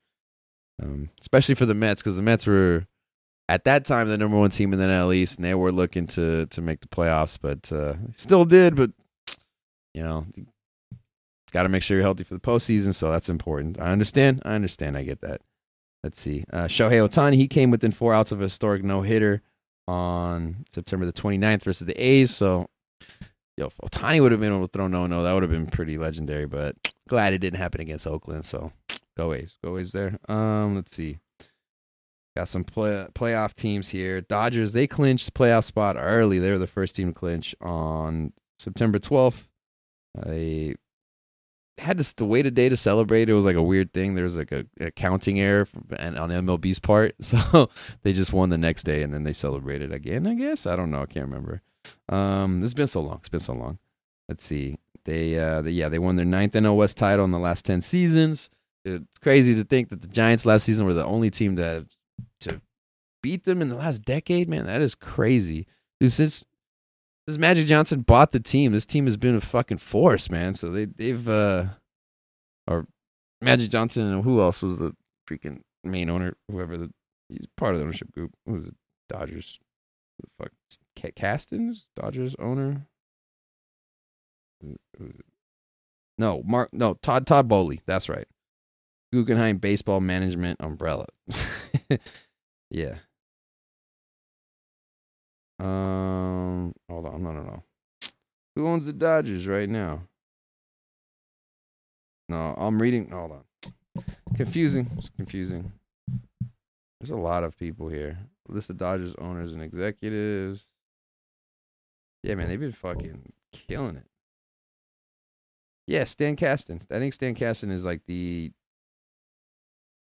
um, especially for the Mets because the Mets were at that time the number one team in the NL East, and they were looking to to make the playoffs, but uh, still did. But you know, got to make sure you're healthy for the postseason, so that's important. I understand. I understand. I get that. Let's see. Uh, Shohei Ohtani, he came within four outs of a historic no hitter on September the 29th versus the A's. So, yo, if Ohtani would have been able to throw no no, that would have been pretty legendary. But glad it didn't happen against Oakland. So, go A's, go A's there. Um, let's see. Got some play, playoff teams here. Dodgers, they clinched playoff spot early. They were the first team to clinch on September 12th. They had to, wait a day to celebrate. It was like a weird thing. There was like a, a counting error and on MLB's part, so they just won the next day and then they celebrated again. I guess I don't know. I can't remember. Um, it's been so long. It's been so long. Let's see. They, uh, they, yeah, they won their ninth NL West title in the last ten seasons. It's crazy to think that the Giants last season were the only team to to beat them in the last decade. Man, that is crazy. Dude, since since Magic Johnson bought the team, this team has been a fucking force, man. So they they've uh or Magic Johnson and who else was the freaking main owner? Whoever the he's part of the ownership group. Who was it? Dodgers. Who the fuck Kastens? Dodgers owner. No, Mark. No, Todd Todd Boehly. That's right. Guggenheim Baseball Management umbrella. yeah. Um, hold on, no, no, no. Who owns the Dodgers right now? No, I'm reading. Hold on. Confusing. It's confusing. There's a lot of people here. List of Dodgers owners and executives. Yeah, man, they've been fucking killing it. Yeah, Stan Kasten. I think Stan Kasten is like the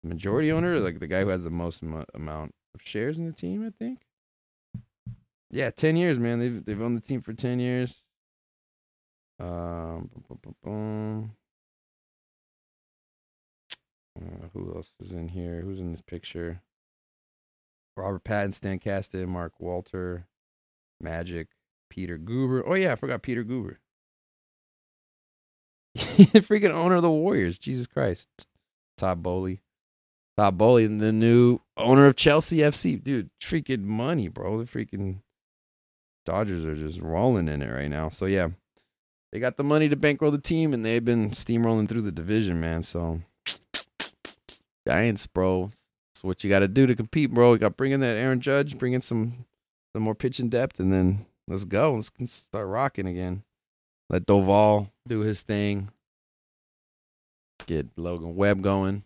majority owner, like the guy who has the most am- amount of shares in the team. I think. Yeah, ten years, man. They've they've owned the team for ten years. Um, boom, boom, boom, uh, who else is in here? Who's in this picture? Robert Patton, Stan Kasten, Mark Walter, Magic, Peter Guber. Oh yeah, I forgot Peter Guber. The freaking owner of the Warriors. Jesus Christ. Todd Boehly. Todd Boehly, the new owner of Chelsea FC. Dude, freaking money, bro. The freaking Dodgers are just rolling in it right now. So yeah, they got the money to bankroll the team, and they've been steamrolling through the division, man. So Giants, bro, it's what you got to do to compete, bro. You got to bring in that Aaron Judge, bring in some some more pitching depth, and then let's go. Let's start rocking again. Let Doval do his thing. Get Logan Webb going.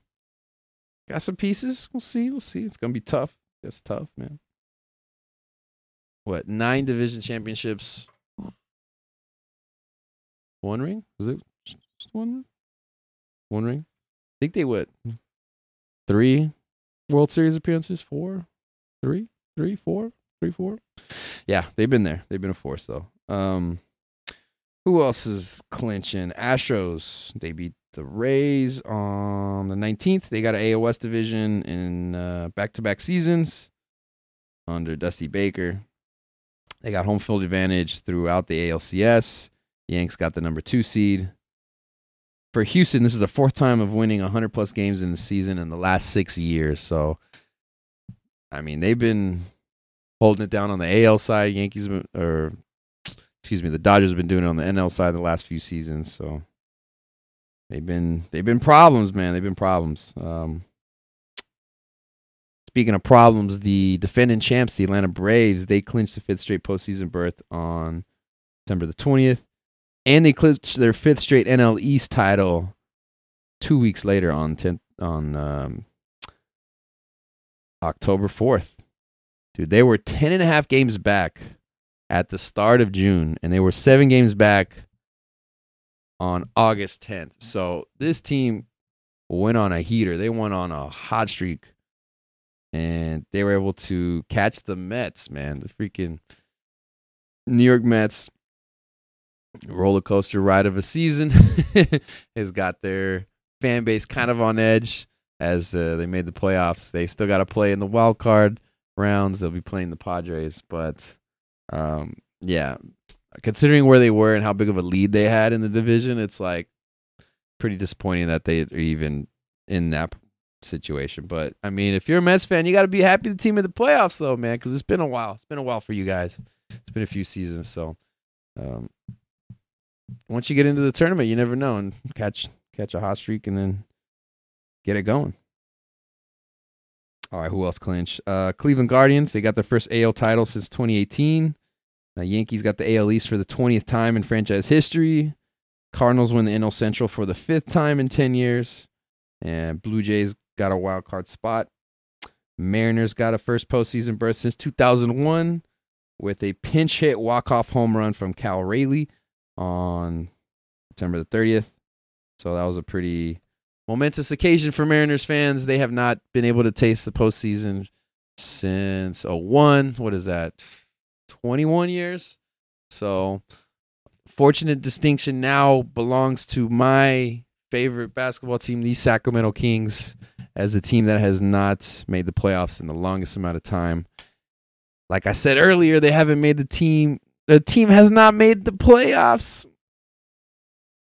Got some pieces. We'll see. We'll see. It's gonna be tough. It's tough, man what nine division championships, one ring? Was it just one? One ring? I think they what? Three World Series appearances? Four? Three? Three? Four? Three? Four? Yeah, they've been there. They've been a force though. Um, who else is clinching? Astros. They beat the Rays on the 19th. They got an AL West division in uh, back-to-back seasons under Dusty Baker. They got home field advantage throughout the ALCS. Yanks got the number two seed. For Houston, this is the fourth time of winning 100 plus games in the season in the last six years. So, I mean, they've been holding it down on the AL side. Yankees, or excuse me, the Dodgers have been doing it on the NL side the last few seasons. So, they've been they've been problems, man. They've been problems. Um, Speaking of problems, the defending champs, the Atlanta Braves, they clinched the fifth straight postseason berth on September the 20th. And they clinched their fifth straight NL East title two weeks later on 10th, on um, October 4th. Dude, they were 10 and a half games back at the start of June, and they were seven games back on August 10th. So this team went on a heater. They went on a hot streak and they were able to catch the Mets, man. The freaking New York Mets roller coaster ride of a season has got their fan base kind of on edge as uh, they made the playoffs. They still got to play in the wild card rounds. They'll be playing the Padres, but um, yeah, considering where they were and how big of a lead they had in the division, it's like pretty disappointing that they are even in that situation. But I mean, if you're a Mets fan, you got to be happy the team in the playoffs, though, man, because it's been a while. It's been a while for you guys. It's been a few seasons, so um, once you get into the tournament, you never know and catch catch a hot streak and then get it going. All right, who else clinched? Uh, Cleveland Guardians. They got their first AL title since 2018. The Yankees got the AL East for the 20th time in franchise history. Cardinals win the NL Central for the fifth time in 10 years. And Blue Jays got a wild card spot. Mariners got a first postseason berth since 2001 with a pinch hit walk off home run from Cal Raleigh on September the 30th. So that was a pretty momentous occasion for Mariners fans. They have not been able to taste the postseason since 01. What is that? 21 years. So, fortunate distinction now belongs to my favorite basketball team, the Sacramento Kings, as the team that has not made the playoffs in the longest amount of time. Like I said earlier, they haven't made the team. The team has not made the playoffs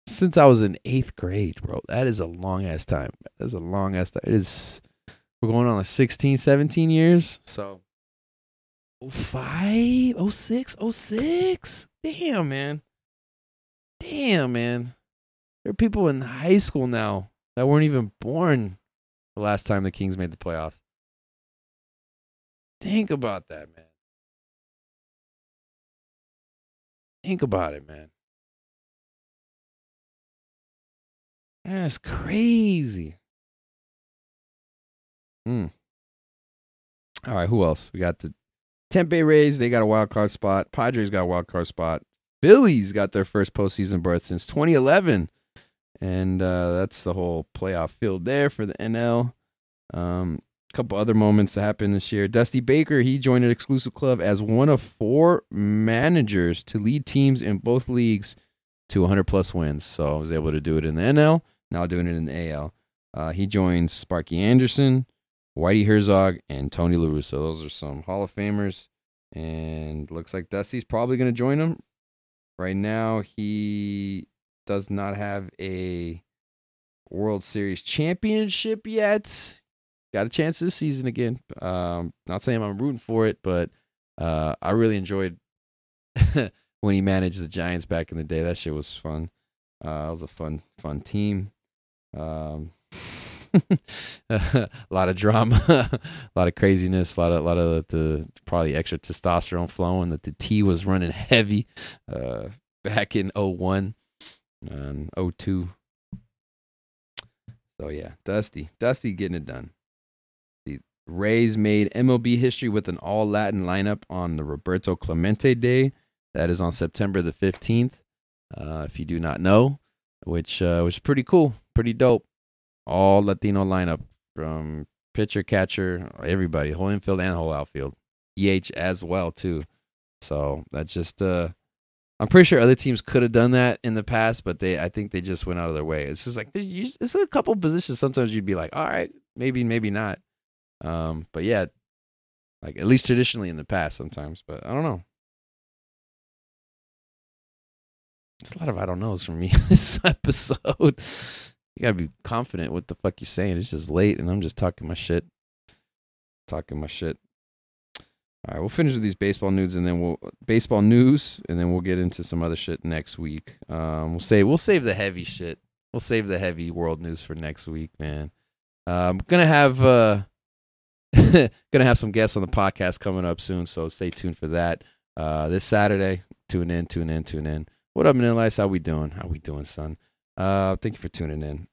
since I was in eighth grade, bro. That is a long ass time. That's a long ass time. It is. We're going on like 16, 17 years. So 05, 06, 06. Damn, man. Damn, man. There are people in high school now that weren't even born the last time the Kings made the playoffs. Think about that, man. Think about it, man. That's crazy. Hmm. All right, who else? We got the Tampa Rays. They got a wild card spot. Padres got a wild card spot. Phillies got their first postseason berth since 2011, and uh, that's the whole playoff field there for the NL. Um, a couple other moments that happened this year. Dusty Baker he joined an exclusive club as one of four managers to lead teams in both leagues to 100 plus wins. So I was able to do it in the NL now doing it in the AL. Uh, he joins Sparky Anderson, Whitey Herzog, and Tony La Russa. Those are some Hall of Famers. And looks like Dusty's probably going to join him. Right now, he does not have a World Series championship yet. Got a chance this season again. Um, not saying I'm rooting for it, but uh, I really enjoyed when he managed the Giants back in the day. That shit was fun. Uh, it was a fun, fun team. Um, a lot of drama, a lot of craziness, a lot of, a lot of the probably extra testosterone flowing. That the T was running heavy uh, back in 01 and 02. So yeah, Dusty, Dusty getting it done. The Rays made MLB history with an all Latin lineup on the Roberto Clemente Day. That is on September the 15th. Uh, if you do not know, which uh, was pretty cool, pretty dope. All Latino lineup from pitcher, catcher, everybody, whole infield and whole outfield, DH as well too. So that's just uh, I'm pretty sure other teams could have done that in the past, but they I think they just went out of their way. It's just like it's a couple positions. Sometimes you'd be like, all right, maybe, maybe not. Um, but yeah, like at least traditionally in the past, sometimes. But I don't know. It's a lot of I don't knows from me this episode. You gotta be confident what the fuck you're saying. It's just late and I'm just talking my shit. Talking my shit. All right, we'll finish with these baseball news and then we'll baseball news and then we'll get into some other shit next week. Um, we'll say we'll save the heavy shit. We'll save the heavy world news for next week, man. I'm gonna have uh, gonna have some guests on the podcast coming up soon, so stay tuned for that. Uh, this Saturday, tune in, tune in, tune in. What up, Manilites? How we doing? How we doing, son? Uh, thank you for tuning in.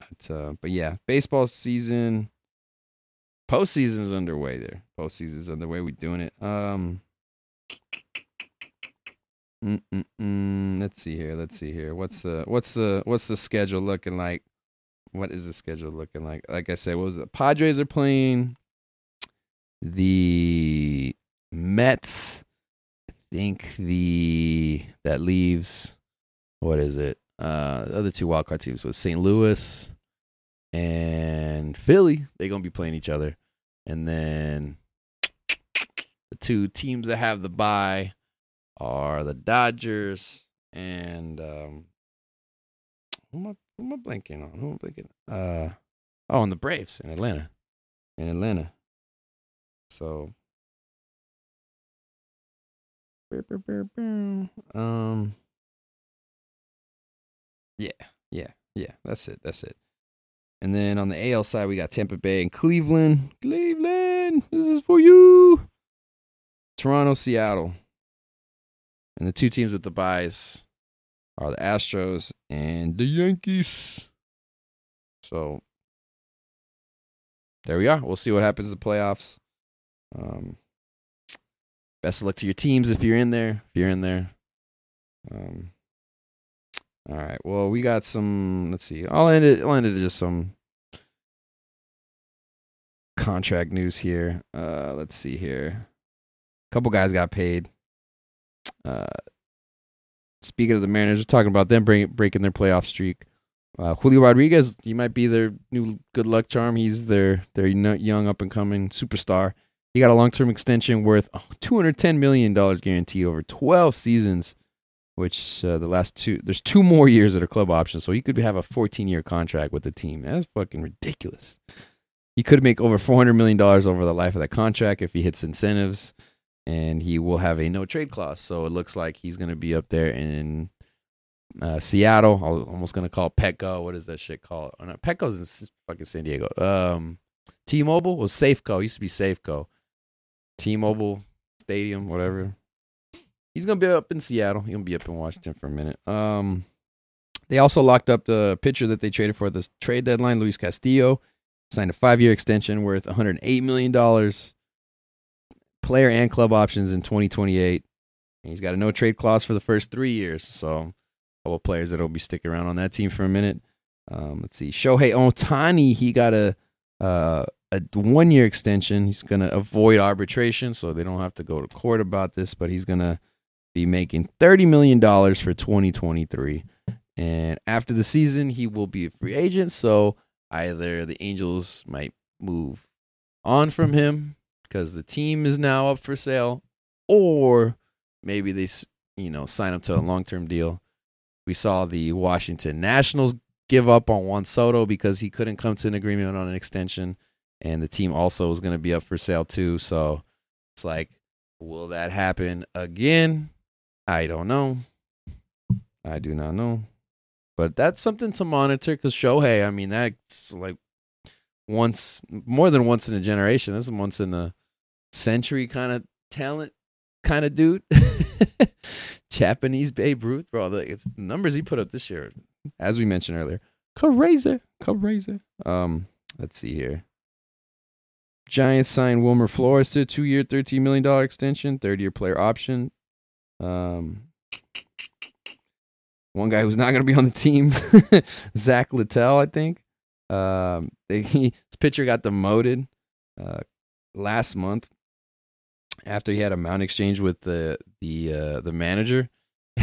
But, uh, but yeah, baseball season, postseason's underway. There, postseason's underway. We're doing it. Um, let's see here. Let's see here. What's the what's the what's the schedule looking like? What is the schedule looking like? Like I said, what was the Padres are playing? The Mets I think the that leaves what is it? Uh, the other two wildcard teams was St. Louis and Philly. They're gonna be playing each other, and then the two teams that have the bye are the Dodgers and um, who am I, who am I blanking on? Who am I blanking? Uh, oh, and the Braves in Atlanta, in Atlanta. So, um, yeah, yeah, yeah. That's it. That's it. And then on the AL side, we got Tampa Bay and Cleveland. Cleveland, this is for you. Toronto, Seattle. And the two teams with the buys are the Astros and the Yankees. So there we are. We'll see what happens in the playoffs. Um, best of luck to your teams if you're in there. If you're in there. Um, all right. Well, we got some. Let's see. I'll end it. I'll end it just some contract news here. Uh, let's see here. A couple guys got paid. Uh, speaking of the Mariners, we're talking about them bring, breaking their playoff streak. Uh, Julio Rodriguez, he might be their new good luck charm. He's their their young up and coming superstar. He got a long term extension worth two hundred ten million dollars guaranteed over twelve seasons, which uh, the last two there's two more years that are club options, so he could have a fourteen year contract with the team. That's fucking ridiculous. He could make over four hundred million dollars over the life of that contract if he hits incentives and he will have a no trade clause. So it looks like he's going to be up there in uh, Seattle. I was almost going to call Petco. What is that shit called? Oh, no, Petco's in fucking San Diego. Um, T-Mobile was Safeco. Used to be Safeco. T-Mobile Stadium, whatever. He's to be up in Seattle. To be up in Washington for a minute. Um, they also locked up the pitcher that they traded for this trade deadline, Luis Castillo. Signed a five-year extension worth $108 million player and club options in 2028. And He's got a no trade clause for the first three years. So, a couple players that will be sticking around on that team for a minute. Um, let's see. Shohei Ohtani, he got a uh, a one year extension. He's going to avoid arbitration, so they don't have to go to court about this, but he's going to be making $30 million for 2023. And after the season, he will be a free agent. So either the Angels might move on from him because the team is now up for sale, or maybe they you know sign up to a long term deal. We saw the Washington Nationals give up on Juan Soto because he couldn't come to an agreement on an extension, and the team also was going to be up for sale too. So it's like, will that happen again? I don't know. I do not know. But that's something to monitor because Shohei, I mean, that's like once, more than once in a generation. This is once in a century kind of talent kind of dude. Japanese Babe Ruth, bro. The, numbers he put up this year, as we mentioned earlier. Crazy, crazy. Um, let's see here. Giants signed Wilmer Flores to a two-year, thirteen million dollar extension, third-year player option. Um, one guy who's not going to be on the team, Zach Littell, I think. Um, they, he, his pitcher got demoted uh, last month after he had a mount exchange with the the uh, the manager,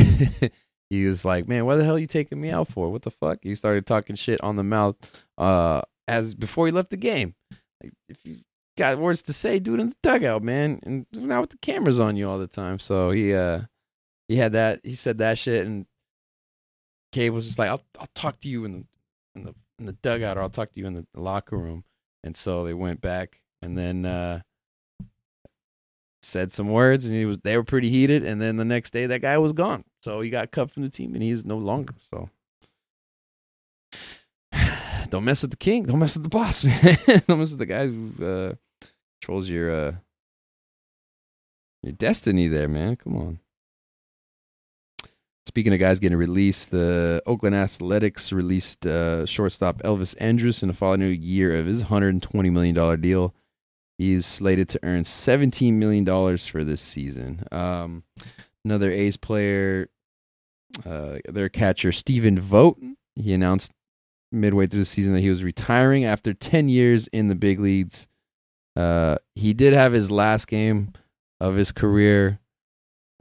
he was like, "Man, what the hell are you taking me out for? What the fuck?" He started talking shit on the mouth uh, as before he left the game. Like, if you got words to say, dude, in the dugout, man, and not with the cameras on you all the time. So he uh he had that. He said that shit, and Cade was just like, "I'll I'll talk to you in the in the in the dugout, or I'll talk to you in the locker room." And so they went back, and then. uh said some words and he was they were pretty heated and then the next day that guy was gone so he got cut from the team and he's no longer so don't mess with the king don't mess with the boss man don't mess with the guy who uh, controls your uh, your destiny there man come on Speaking of guys getting released, the Oakland Athletics released uh, shortstop Elvis Andrus in the following year of his $120 million deal. He's slated to earn $17 million for this season. Um, another A's player, uh, their catcher, Stephen Vogt, he announced midway through the season that he was retiring after 10 years in the big leagues. Uh, he did have his last game of his career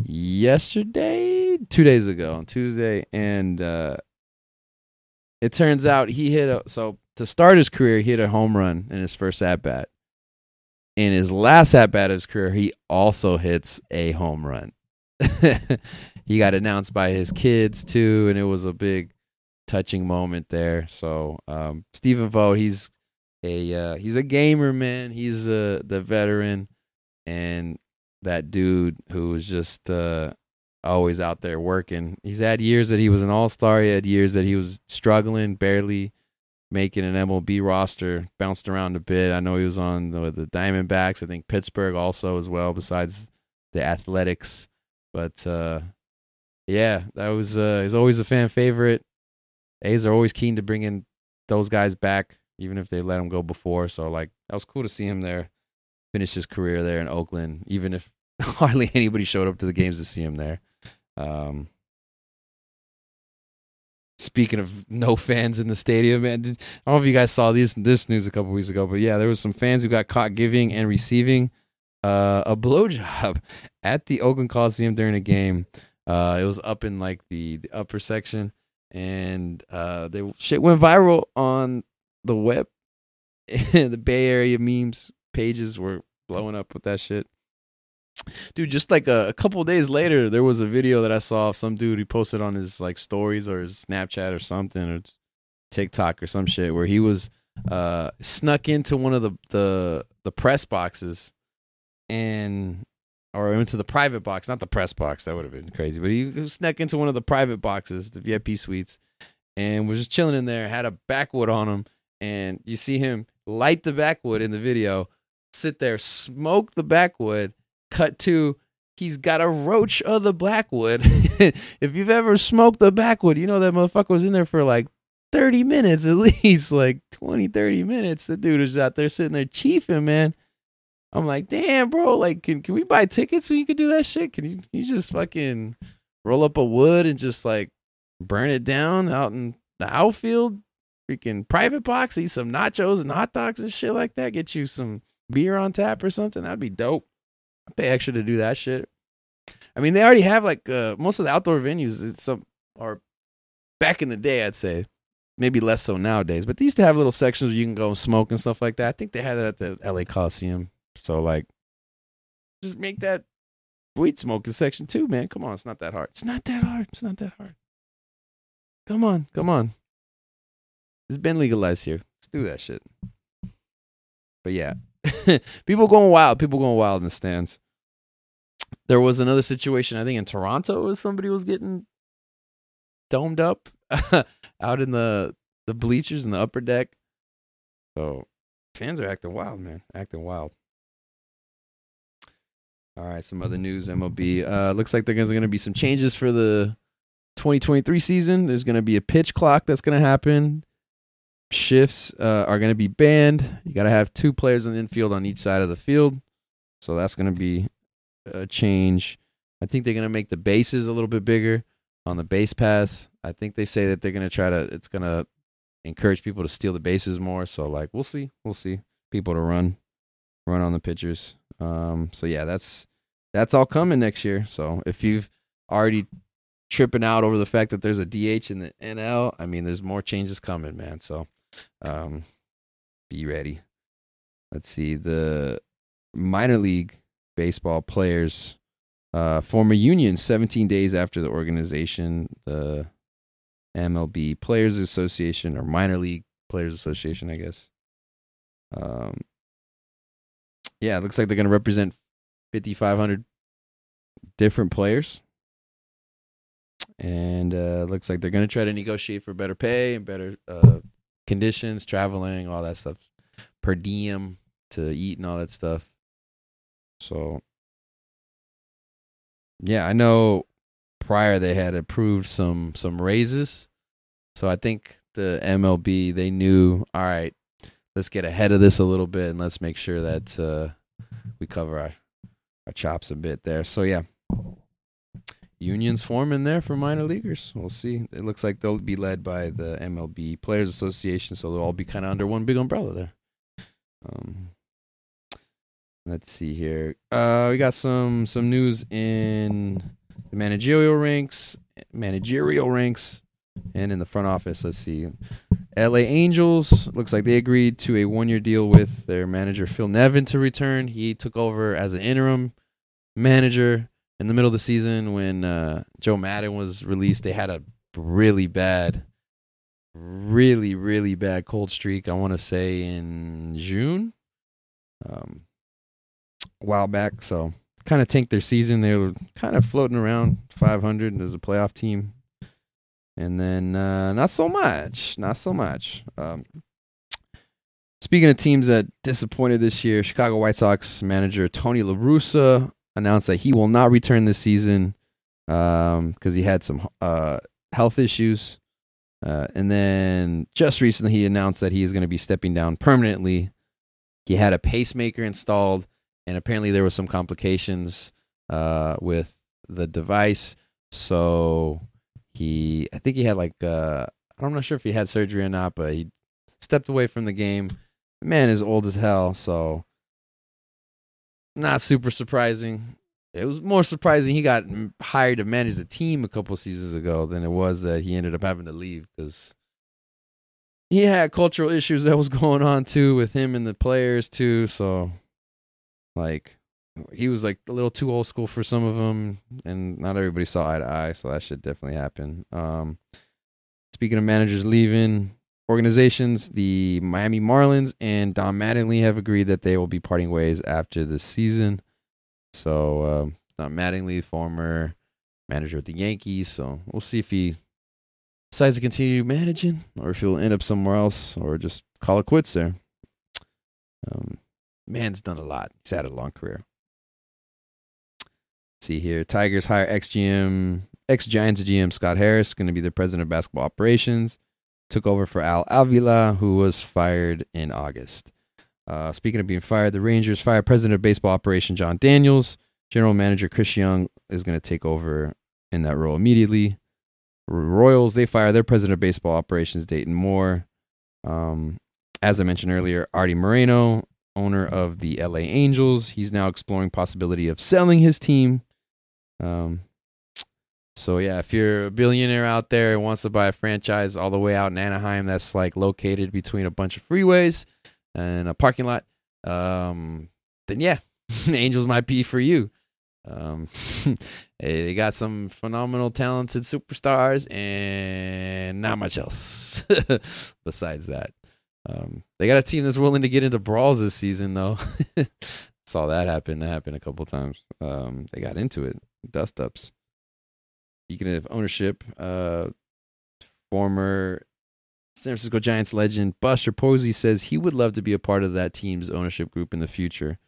yesterday, two days ago, on Tuesday. And uh, it turns out he hit a. So to start his career, he hit a home run in his first at bat in his last at bat of his career, he also hits a home run. he got announced by his kids too, and it was a big touching moment there. So um, Stephen Vogt, he's a uh, he's a gamer, man. He's uh, the veteran, and that dude who was just uh, always out there working. He's had years that he was an all star. He had years that he was struggling, barely making an MLB roster. Bounced around a bit. I know he was on the, the Diamondbacks. I think Pittsburgh also as well. Besides the Athletics, but uh, yeah, that was uh, he's always a fan favorite. A's are always keen to bring in those guys back, even if they let him go before. So like that was cool to see him there, finish his career there in Oakland, even if hardly anybody showed up to the games to see him there. Um, speaking of no fans in the stadium, man, did, I don't know if you guys saw this this news a couple weeks ago, but yeah, there was some fans who got caught giving and receiving uh, a blowjob at the Oakland Coliseum during a game. Uh, it was up in like the, the upper section, and uh, they shit went viral on the web. the Bay Area memes pages were blowing up with that shit. Dude, just like a, a couple days later, there was a video that I saw of some dude who posted on his like stories or his Snapchat or something or TikTok or some shit where he was uh snuck into one of the the the press boxes and or into the private box, not the press box. That would have been crazy. But he snuck into one of the private boxes, the VIP suites, and was just chilling in there. Had a backwood on him, and you see him light the backwood in the video. Sit there, smoke the backwood. Cut to he's got a roach of the blackwood. if you've ever smoked the backwood, you know that motherfucker was in there for like 30 minutes at least, like 20, 30 minutes. The dude is out there sitting there chiefing, man. I'm like, damn, bro, like, can, can we buy tickets so you could do that shit? Can you, can you just fucking roll up a wood and just like burn it down out in the outfield? Freaking private box, eat some nachos and hot dogs and shit like that. Get you some beer on tap or something. That'd be dope. I'd pay extra to do that shit. I mean, they already have like uh, most of the outdoor venues. Some or back in the day, I'd say maybe less so nowadays. But they used to have little sections where you can go and smoke and stuff like that. I think they had that at the LA Coliseum. So like, just make that weed smoking section too, man. Come on, it's not that hard. It's not that hard. It's not that hard. Come on, come on. It's been legalized here. Let's do that shit. But yeah, people going wild. People going wild in the stands. There was another situation, I think in Toronto, where somebody was getting domed up out in the the bleachers in the upper deck. So fans are acting wild, man. Acting wild. All right, some other news. MLB uh, looks like there's going to be some changes for the 2023 season. There's going to be a pitch clock that's going to happen. Shifts uh, are going to be banned. You got to have two players in the infield on each side of the field, so that's going to be a change. I think they're going to make the bases a little bit bigger on the base pass. I think they say that they're going to try to. It's going to encourage people to steal the bases more. So like, we'll see. We'll see people to run, run on the pitchers. Um, so yeah, that's that's all coming next year. So if you've already tripping out over the fact that there's a DH in the NL, I mean, there's more changes coming, man. So um, be ready. Let's see the minor league baseball players uh, form a union 17 days after the organization, the MLB Players Association or Minor League Players Association, I guess. Um, yeah, it looks like they're going to represent 5,500 different players. And uh, looks like they're going to try to negotiate for better pay and better uh, conditions, traveling, all that stuff, per diem to eat and all that stuff. So, yeah, I know prior they had approved some some raises. So I think the MLB they knew, all right, let's get ahead of this a little bit and let's make sure that uh, we cover our our chops a bit there. So yeah, unions forming there for minor leaguers. We'll see. It looks like they'll be led by the MLB Players Association, so they'll all be kind of under one big umbrella there. Um, let's see here. Uh, we got some some news in the managerial ranks, managerial ranks, and in the front office. Let's see. LA Angels looks like they agreed to a one-year deal with their manager Phil Nevin to return. He took over as an interim manager in the middle of the season when uh, Joe Maddon was released, they had a really bad, really really bad cold streak. I want to say in June, um, a while back. So kind of tanked their season. They were kind of floating around 500 as a playoff team, and then uh, not so much, not so much. Um, speaking of teams that disappointed this year, Chicago White Sox manager Tony La Russa announced that he will not return this season because um, he had some uh, health issues. Uh, and then just recently, he announced that he is going to be stepping down permanently. He had a pacemaker installed, and apparently there was some complications uh, with the device. So he, I think he had like, uh, I'm not sure if he had surgery or not, but he stepped away from the game. The man is old as hell, so not super surprising. It was more surprising he got hired to manage the team a couple seasons ago than it was that he ended up having to leave because he had cultural issues that was going on too with him and the players too. So, like, he was like a little too old school for some of them, and not everybody saw eye to eye. So that should definitely happen. Um, speaking of managers leaving, organizations, the Miami Marlins and Don Mattingly have agreed that they will be parting ways after the season. So um, Don Mattingly, former manager of the Yankees, so we'll see if he decides to continue managing or if he'll end up somewhere else or just call it quits there. Um, man's done a lot. He's had a long career. Let's see here, Tigers hire ex GM, ex Giants GM Scott Harris, going to be the president of basketball operations took over for Al Avila, who was fired in August. Uh, speaking of being fired, the Rangers fired President of Baseball Operation Jon Daniels. General Manager Chris Young is going to take over in that role immediately. Royals, they fire their President of Baseball Operations, Dayton Moore. Um, as I mentioned earlier, Arte Moreno, owner of the LA Angels, he's now exploring possibility of selling his team. Um, so yeah, if you're a billionaire out there and wants to buy a franchise all the way out in Anaheim that's like located between a bunch of freeways and a parking lot, um, then yeah, Angels might be for you. Um, they got some phenomenal, talented superstars and not much else besides that. Um, they got a team that's willing to get into brawls this season, though. Saw that happen. That happened a couple times. Um, they got into it, dust ups. Speaking have ownership, uh, former San Francisco Giants legend Buster Posey says he would love to be a part of that team's ownership group in the future.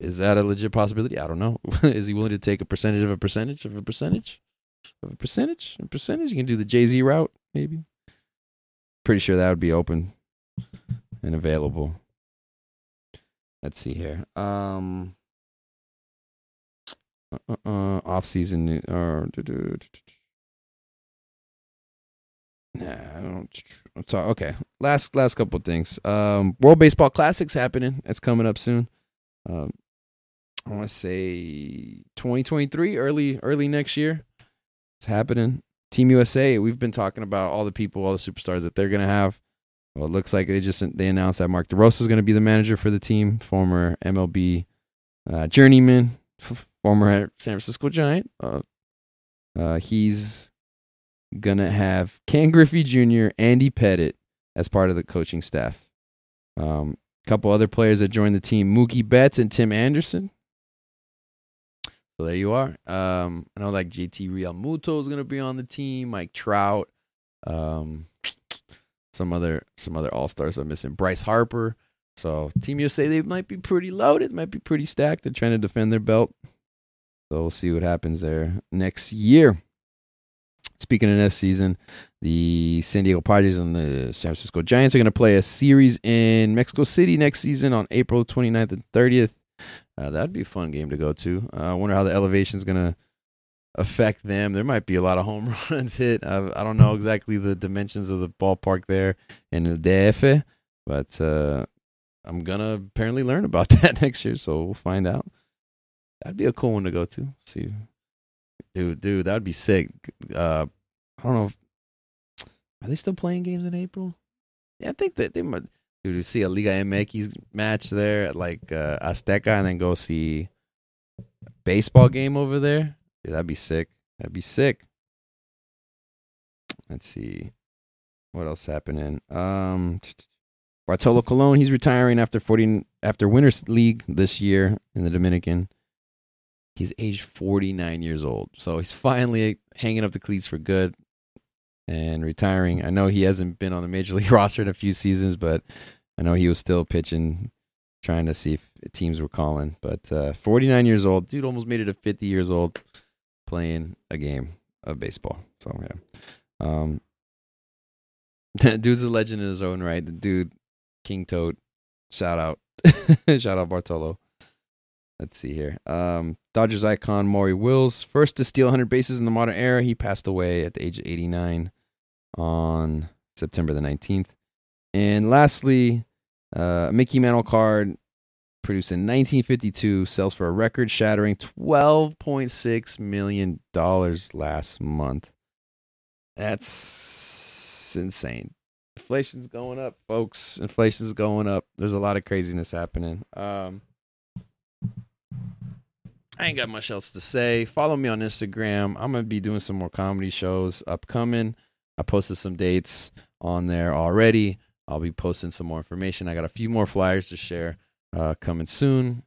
Is that a legit possibility? I don't know. Is he willing to take a percentage of a percentage of a percentage of a percentage? A percentage? You can do the Jay Z route, maybe. Pretty sure that would be open and available. Let's see here. Um, uh, uh, off season or Nah. Talk, okay, last last couple things. Um, World Baseball Classics happening. It's coming up soon. Um, I want to say 2023, early early next year. It's happening. Team USA. We've been talking about all the people, all the superstars that they're gonna have. Well, it looks like they just they announced that Mark DeRosa is going to be the manager for the team, former MLB uh, journeyman, former San Francisco Giant. Uh, uh, he's gonna have Ken Griffey Jr., Andy Pettitte as part of the coaching staff. A um, couple other players that joined the team: Mookie Betts and Tim Anderson. So there you are. Um, I know like JT Realmuto is gonna be on the team. Mike Trout. Um, some other some other all stars I'm missing. Bryce Harper. So Team USA they might be pretty loaded, might be pretty stacked. They're trying to defend their belt. So we'll see what happens there next year. Speaking of next season, the San Diego Padres and the San Francisco Giants are going to play a series in Mexico City next season on April 29th and 30th. Uh, that'd be a fun game to go to. Uh, I wonder how the elevation is going to affect them. There might be a lot of home runs hit. I, I, don't know exactly the dimensions of the ballpark there in the DF, but uh, I'm to apparently learn about that next year, so we'll find out. That'd be a cool one to go to. See, dude, dude, that'd be sick. Uh, I don't know. Are they still playing games in April? Yeah, I think that they might. Dude, you see a Liga MX match there at like uh, Azteca, and then go see baseball game over there. Dude, that'd be sick. That'd be sick. Let's see. What else happening? Um Bartolo Colon, he's retiring after 40 after Winter League this year in the Dominican. He's aged 49 years old. So he's finally hanging up the cleats for good and retiring. I know he hasn't been on the major league roster in a few seasons, but I know he was still pitching, trying to see if teams were calling. But uh, 49 years old, dude almost made it to 50 years old playing a game of baseball. So yeah, um, dude's a legend in his own right. The dude, King Toad, shout out, shout out Bartolo. Let's see here. Um, Dodgers icon Maury Wills, first to steal 100 bases in the modern era. He passed away at the age of 89 on September the 19th. And lastly, uh, Mickey Mantle card produced in 1952 sells for a record shattering $12.6 million last month. That's insane. Inflation's going up, folks. Inflation's going up. There's a lot of craziness happening. Um, I ain't got much else to say. Follow me on Instagram. I'm gonna be doing some more comedy shows upcoming. I posted some dates on there already. I'll be posting some more information. I got a few more flyers to share uh, coming soon.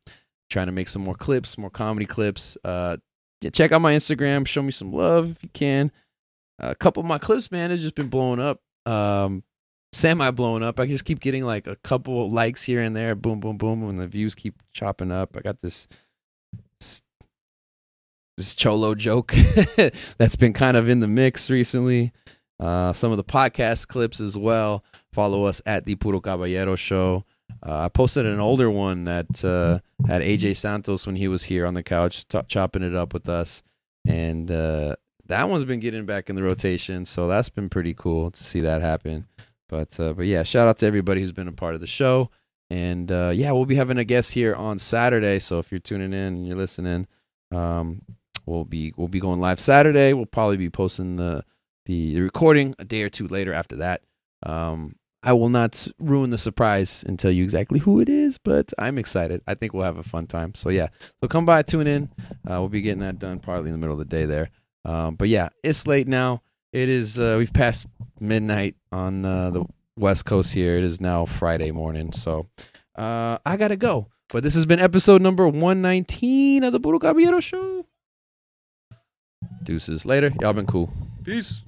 Trying to make some more clips, more comedy clips. Uh, check out my Instagram. Show me some love if you can. a couple of my clips, man, has just been blowing up. Um, semi blowing up. I just keep getting like a couple likes here and there. Boom, boom, boom, and the views keep chopping up. I got this this cholo joke that's been kind of in the mix recently. Uh, some of the podcast clips as well. Follow us at the Puro Caballero Show. Uh, I posted an older one that uh, had AJ Santos when he was here on the couch t- chopping it up with us, and uh, that one's been getting back in the rotation. So that's been pretty cool to see that happen. But uh, but yeah, shout out to everybody who's been a part of the show. And uh, yeah, we'll be having a guest here on Saturday. So if you're tuning in and you're listening, um, we'll be we'll be going live Saturday. We'll probably be posting the the recording a day or two later after that. Um, I will not ruin the surprise and tell you exactly who it is, but I'm excited. I think we'll have a fun time. So yeah, so come by, tune in. Uh, we'll be getting that done probably in the middle of the day there. Um, but yeah, it's late now. It is. Uh, we've passed midnight on uh, the West Coast here. It is now Friday morning, so uh, I gotta go. But this has been episode number 119 of the Puro Caballero Show. Deuces later. Y'all been cool. Peace.